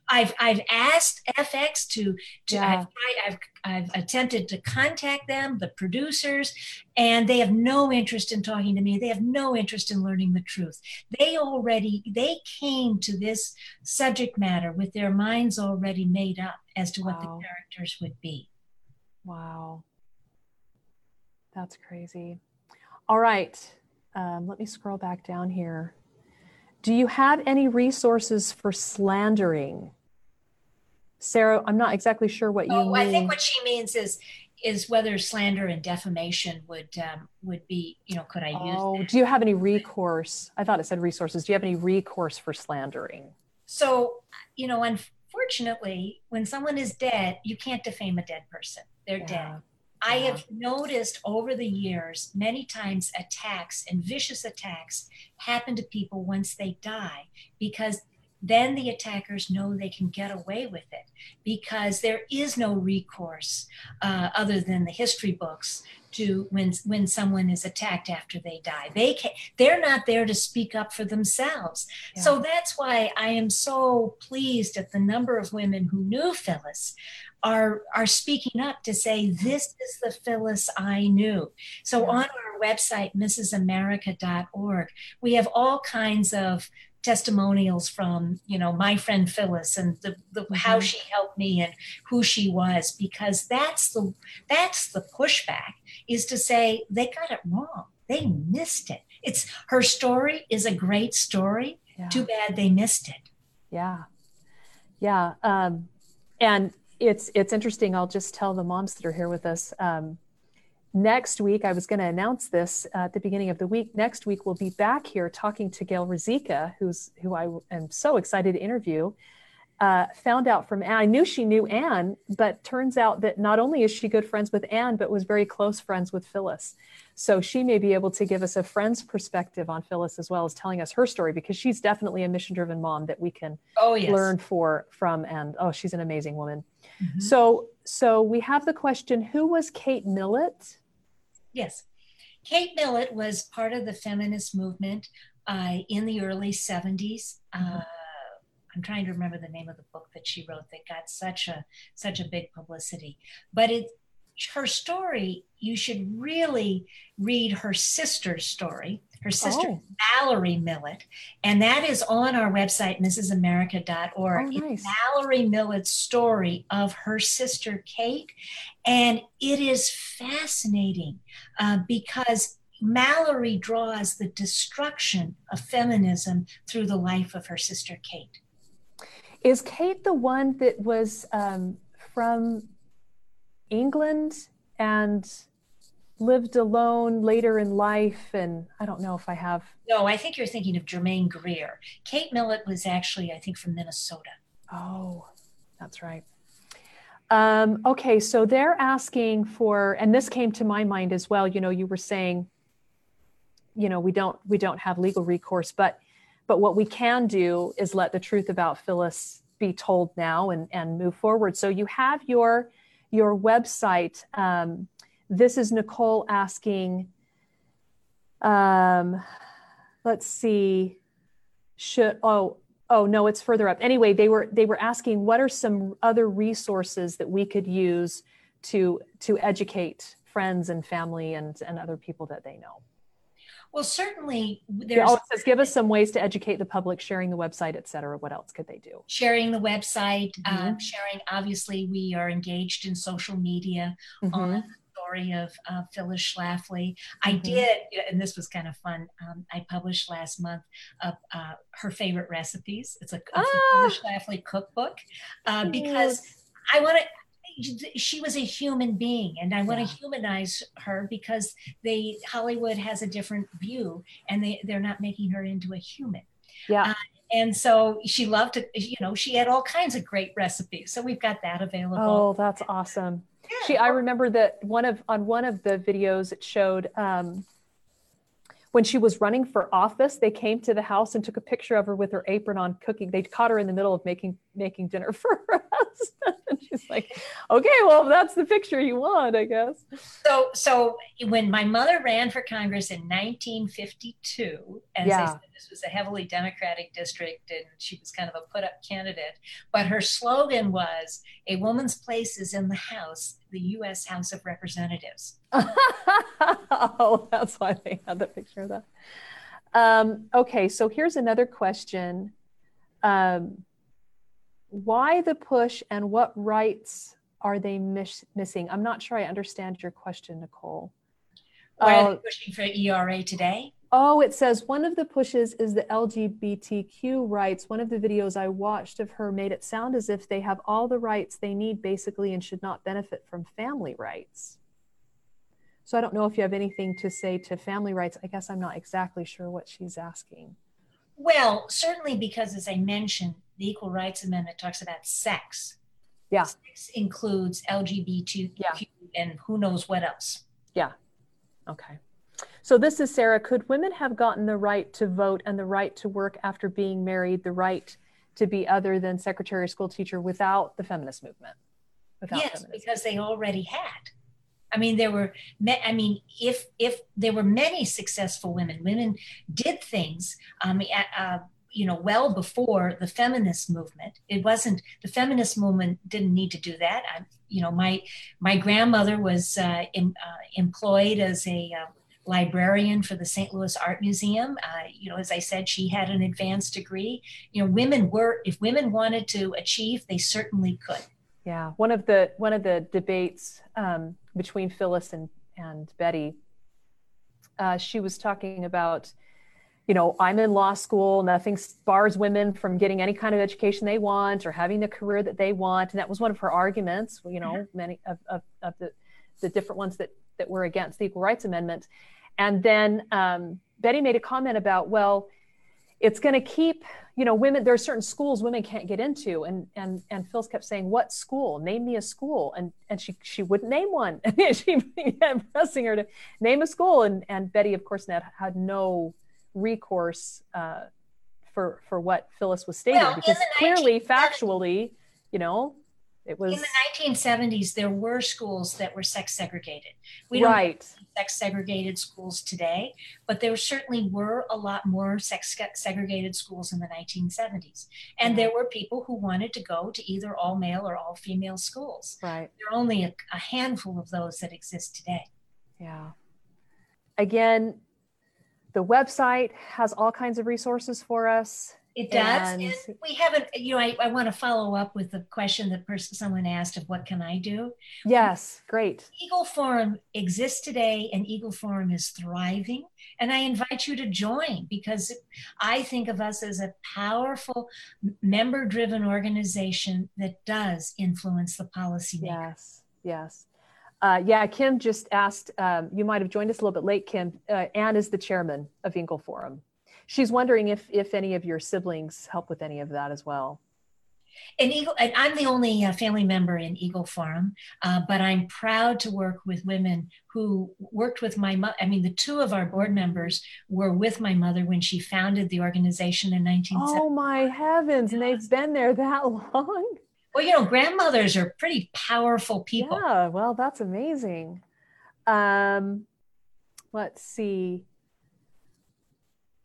I've I've asked FX to to Yeah. I've, tried, I've I've attempted to contact them, the producers, and they have no interest in talking to me. They have no interest in learning the truth. They already they came to this subject matter with their minds already made up as to what the characters would be. Wow, that's crazy. All right, um, let me scroll back down here. Do you have any resources for slandering? Sarah, I'm not exactly sure what you Oh, mean. I think what she means is is whether slander and defamation would um, would be you know could I use oh, that? do you have any recourse? I thought it said resources. Do you have any recourse for slandering? So, you know, unfortunately, when someone is dead, you can't defame a dead person. They're Yeah. dead. I have noticed over the years many times attacks and vicious attacks happen to people once they die because then the attackers know they can get away with it because there is no recourse uh, other than the history books to when when someone is attacked after they die. They can, they're not there to speak up for themselves. So that's why I am so pleased at the number of women who knew Phyllis are are speaking up to say this is the Phyllis I knew. So Yeah. on our website mrsamerica.org we have all kinds of testimonials from you know my friend Phyllis and the, the how Mhm. she helped me and who she was because that's the that's the pushback is to say they got it wrong they missed it it's her story is a great story Yeah. too bad they missed it Yeah. Yeah. Um, and it's it's interesting. I'll just tell the moms that are here with us. Um, next week, I was going to announce this uh, at the beginning of the week. Next week, we'll be back here talking to Gail Rizika, who's who I am so excited to interview. Uh, found out from Anne. I knew she knew Anne, but turns out that not only is she good friends with Anne, but was very close friends with Phyllis. So she may be able to give us a friend's perspective on Phyllis as well as telling us her story because she's definitely a mission-driven mom that we can oh yes learn for from and oh she's an amazing woman Mhm. so so we have the question who was kate millett Yes. Kate Millett was part of the feminist movement uh, in the early 70s. Uh, I'm trying to remember the name of the book that she wrote that got such a such a big publicity. But it her story, you should really read her sister's story. Her sister Oh. Mallory Millett, and that is on our website, mrsamerica.org. Oh, It's nice. Mallory Millett's story of her sister Kate, and it is fascinating uh, because Mallory draws the destruction of feminism through the life of her sister Kate. Is kate the one that was um, from england and lived alone later in life and i don't know if i have No, I think you're thinking of Germaine Greer. Kate Millett was actually, I think, from Minnesota. Oh, that's right. Um, okay, so they're asking for, and this came to my mind as well. You know, you were saying, you know, we don't we don't have legal recourse, but but what we can do is let the truth about Phyllis be told now and and move forward. So you have your your website. Um, this is Nicole asking. Um, let's see. Should oh oh no, it's further up. Anyway, they were they were asking what are some other resources that we could use to to educate friends and family and and other people that they know. Well, certainly there's oh, says give us some ways to educate the public, sharing the website, et cetera. What else could they do? Sharing the website, mm-hmm. um, sharing. Obviously, we are engaged in social media mm-hmm. on the story of uh, Phyllis Schlafly. I mm-hmm. did, and this was kind of fun. Um, I published last month uh, uh, her favorite recipes. It's a, ah. a Phyllis Schlafly cookbook uh, because I want to she was a human being and i want to humanize her because they hollywood has a different view and they they're not making her into a human. Yeah. Uh, and so she loved to you know she had all kinds of great recipes so we've got that available. Oh that's awesome. Yeah. she i remember that one of on one of the videos it showed um when she was running for office, they came to the house and took a picture of her with her apron on cooking. They caught her in the middle of making making dinner for her husband. And she's like, okay, well, that's the picture you want, I guess. So so when my mother ran for Congress in 1952, as yeah. said, this was a heavily Democratic district and she was kind of a put-up candidate, but her slogan was a woman's place is in the house the U.S. House of Representatives. oh, that's why they had the picture of that. Um, okay, so here's another question. Um, why the push and what rights are they miss- missing? I'm not sure I understand your question, Nicole. Why are they uh, pushing for ERA today? Oh, it says one of the pushes is the LGBTQ rights. One of the videos I watched of her made it sound as if they have all the rights they need basically and should not benefit from family rights. So I don't know if you have anything to say to family rights. I guess I'm not exactly sure what she's asking. Well, certainly because as I mentioned, the Equal Rights Amendment talks about sex. Yeah. Sex includes LGBTQ yeah. and who knows what else. Yeah. Okay. So this is Sarah. Could women have gotten the right to vote and the right to work after being married, the right to be other than secretary or school teacher without the feminist movement? Without yes, feminism? because they already had. I mean, there were. I mean, if if there were many successful women, women did things. Um, uh, you know, well before the feminist movement. It wasn't the feminist movement didn't need to do that. I, you know, my my grandmother was uh, uh, employed as a uh, librarian for the St. Louis Art Museum. Uh, you know, as I said, she had an advanced degree. You know, women were, if women wanted to achieve, they certainly could. Yeah, one of the one of the debates um, between Phyllis and and Betty, uh, she was talking about, you know, I'm in law school. Nothing bars women from getting any kind of education they want or having the career that they want, and that was one of her arguments. You know, mm-hmm. many of, of, of the the different ones that that were against the Equal Rights Amendment. And then um, Betty made a comment about, well, it's going to keep, you know, women. There are certain schools women can't get into, and and and Phyllis kept saying, "What school? Name me a school." And and she she wouldn't name one. And she kept pressing her to name a school, and and Betty, of course, had, had no recourse uh, for for what Phyllis was stating well, because clearly, factually, you know, it was in the 1970s. There were schools that were sex segregated. We don't right. sex segregated schools today, but there certainly were a lot more sex segregated schools in the 1970s. And mm-hmm. there were people who wanted to go to either all male or all female schools. Right. There are only a, a handful of those that exist today. Yeah. Again, the website has all kinds of resources for us. It does. And, and we haven't, you know, I, I want to follow up with the question that person someone asked of what can I do? Yes, great. Eagle Forum exists today and Eagle Forum is thriving. And I invite you to join because I think of us as a powerful member driven organization that does influence the policy. Yes, yes. Uh, yeah, Kim just asked, um, you might have joined us a little bit late, Kim. Uh, Anne is the chairman of Eagle Forum she's wondering if if any of your siblings help with any of that as well. And Eagle, and I'm the only uh, family member in Eagle Forum, uh, but I'm proud to work with women who worked with my mother. I mean, the two of our board members were with my mother when she founded the organization in 1970. Oh my heavens! And they've been there that long. Well, you know, grandmothers are pretty powerful people. Yeah, well, that's amazing. Um, let's see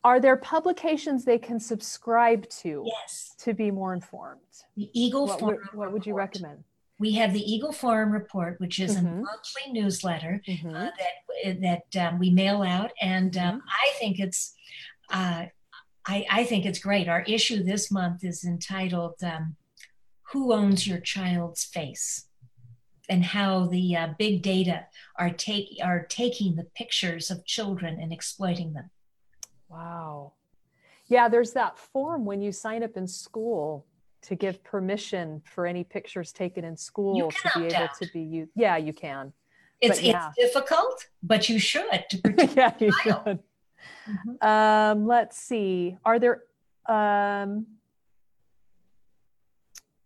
Are there publications they can subscribe to Yes. to be more informed? The Eagle What Forum. would, what would you Report. recommend? We have the Eagle Forum Report, which is Mhm. a monthly newsletter Mhm. uh, that that um, we mail out, and Mm-hmm. um, I think it's uh, I, I think it's great. Our issue this month is entitled um, "Who Owns Your Child's Face," and how the uh, big data are take are taking the pictures of children and exploiting them. Wow. Yeah, there's that form when you sign up in school to give permission for any pictures taken in school to be able out. to be used. Yeah, you can. It's yeah. it's difficult, but you should to protect. yeah, you child. should. Mhm. Um, let's see. Are there um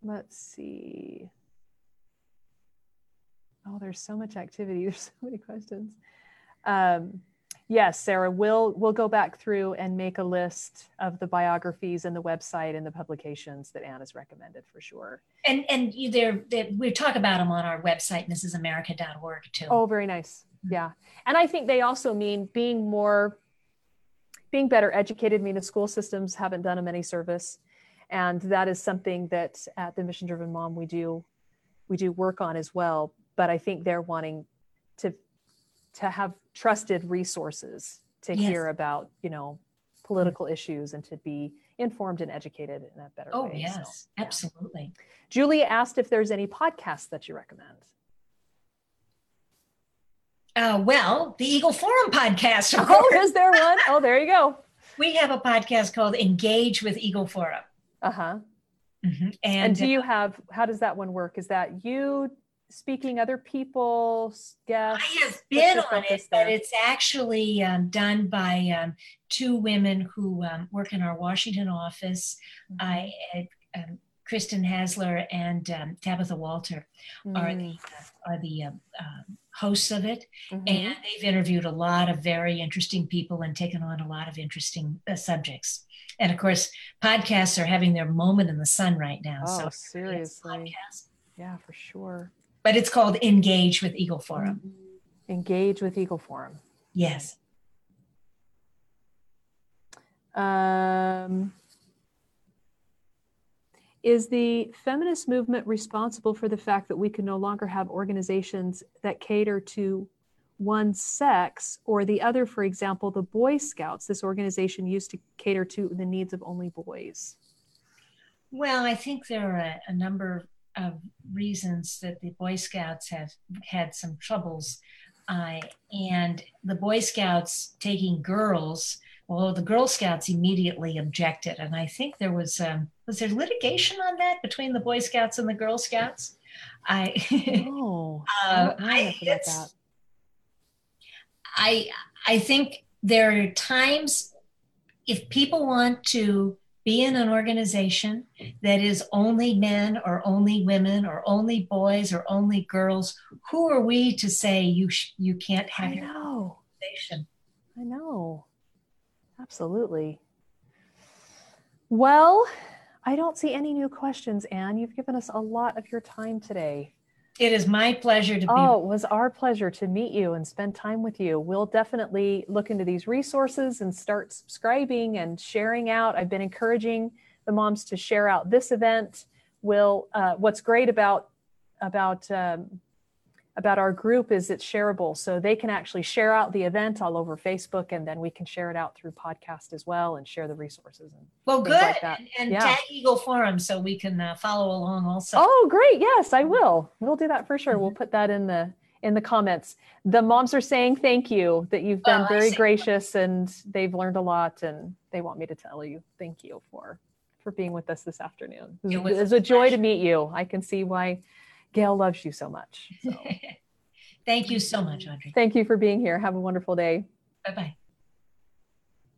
let's see. Oh, there's so much activity. There's so many questions. Um, yes, Sarah, we'll we'll go back through and make a list of the biographies and the website and the publications that Anne has recommended for sure. And and you there we talk about them on our website, mrsamerica.org too. Oh, very nice. Yeah. And I think they also mean being more, being better educated. I mean, the school systems haven't done them any service. And that is something that at the Mission Driven Mom we do, we do work on as well. But I think they're wanting to, to have trusted resources to Yes. hear about, you know, political issues and to be informed and educated in a better Oh, way. So, yes, yeah. absolutely. Julie asked if there's any podcasts that you recommend. Uh, well, the Eagle Forum podcast. of Oh, is there one? Oh, there you go. we have a podcast called Engage with Eagle Forum. Uh-huh. Mhm. And, And, do you have how does that one work? Is that you speaking other people, s- guests? I have been on it, focus but it's actually um, done by um, two women who um, work in our Washington office. Mm-hmm. I, uh, um, Kristen Hasler and um, Tabitha Walter are Mm, the are the um, um, hosts of it, mhm. and they've interviewed a lot of very interesting people and taken on a lot of interesting uh, subjects. And of course, podcasts are having their moment in the sun right now. Oh, so seriously. Yeah, for sure. but it's called Engage with Eagle Forum. Engage with Eagle Forum. Yes. Um, is the feminist movement responsible for the fact that we can no longer have organizations that cater to one sex or the other? For example, the Boy Scouts, this organization used to cater to the needs of only boys. Well, I think there are a, a number of reasons that the Boy Scouts have had some troubles. Uh, and the Boy Scouts taking girls, well, the Girl Scouts immediately objected. And I think there was, um, was there litigation on that between the Boy Scouts and the Girl Scouts? I, Oh, uh, I I, enough about it's- that. I I think there are times if people want to be in an organization that is only men or only women or only boys or only girls, who are we to say you sh- you can't have I know. organization? I know. Absolutely. Well, I don't see any new questions, Anne. You've given us a lot of your time today. It is my pleasure to be. Oh, it was our pleasure to meet you and spend time with you. We'll definitely look into these resources and start subscribing and sharing out. I've been encouraging the moms to share out this event. Will uh, what's great about about um, about our group is it's shareable, so they can actually share out the event all over Facebook, and then we can share it out through podcast as well and share the resources. And, well, good. like that. and and Yeah. tag Eagle Forum so we can uh, follow along also. Oh, great! Yes, I will. We'll do that for sure. We'll put that in the in the comments. The moms are saying thank you that you've been Well, very gracious and they've learned a lot and they want me to tell you thank you for for being with us this afternoon. It It was was a a joy to meet you. I can see why Gail loves you so much. So Thank you so much, Audrey. thank you for being here. Have a wonderful day. Bye bye.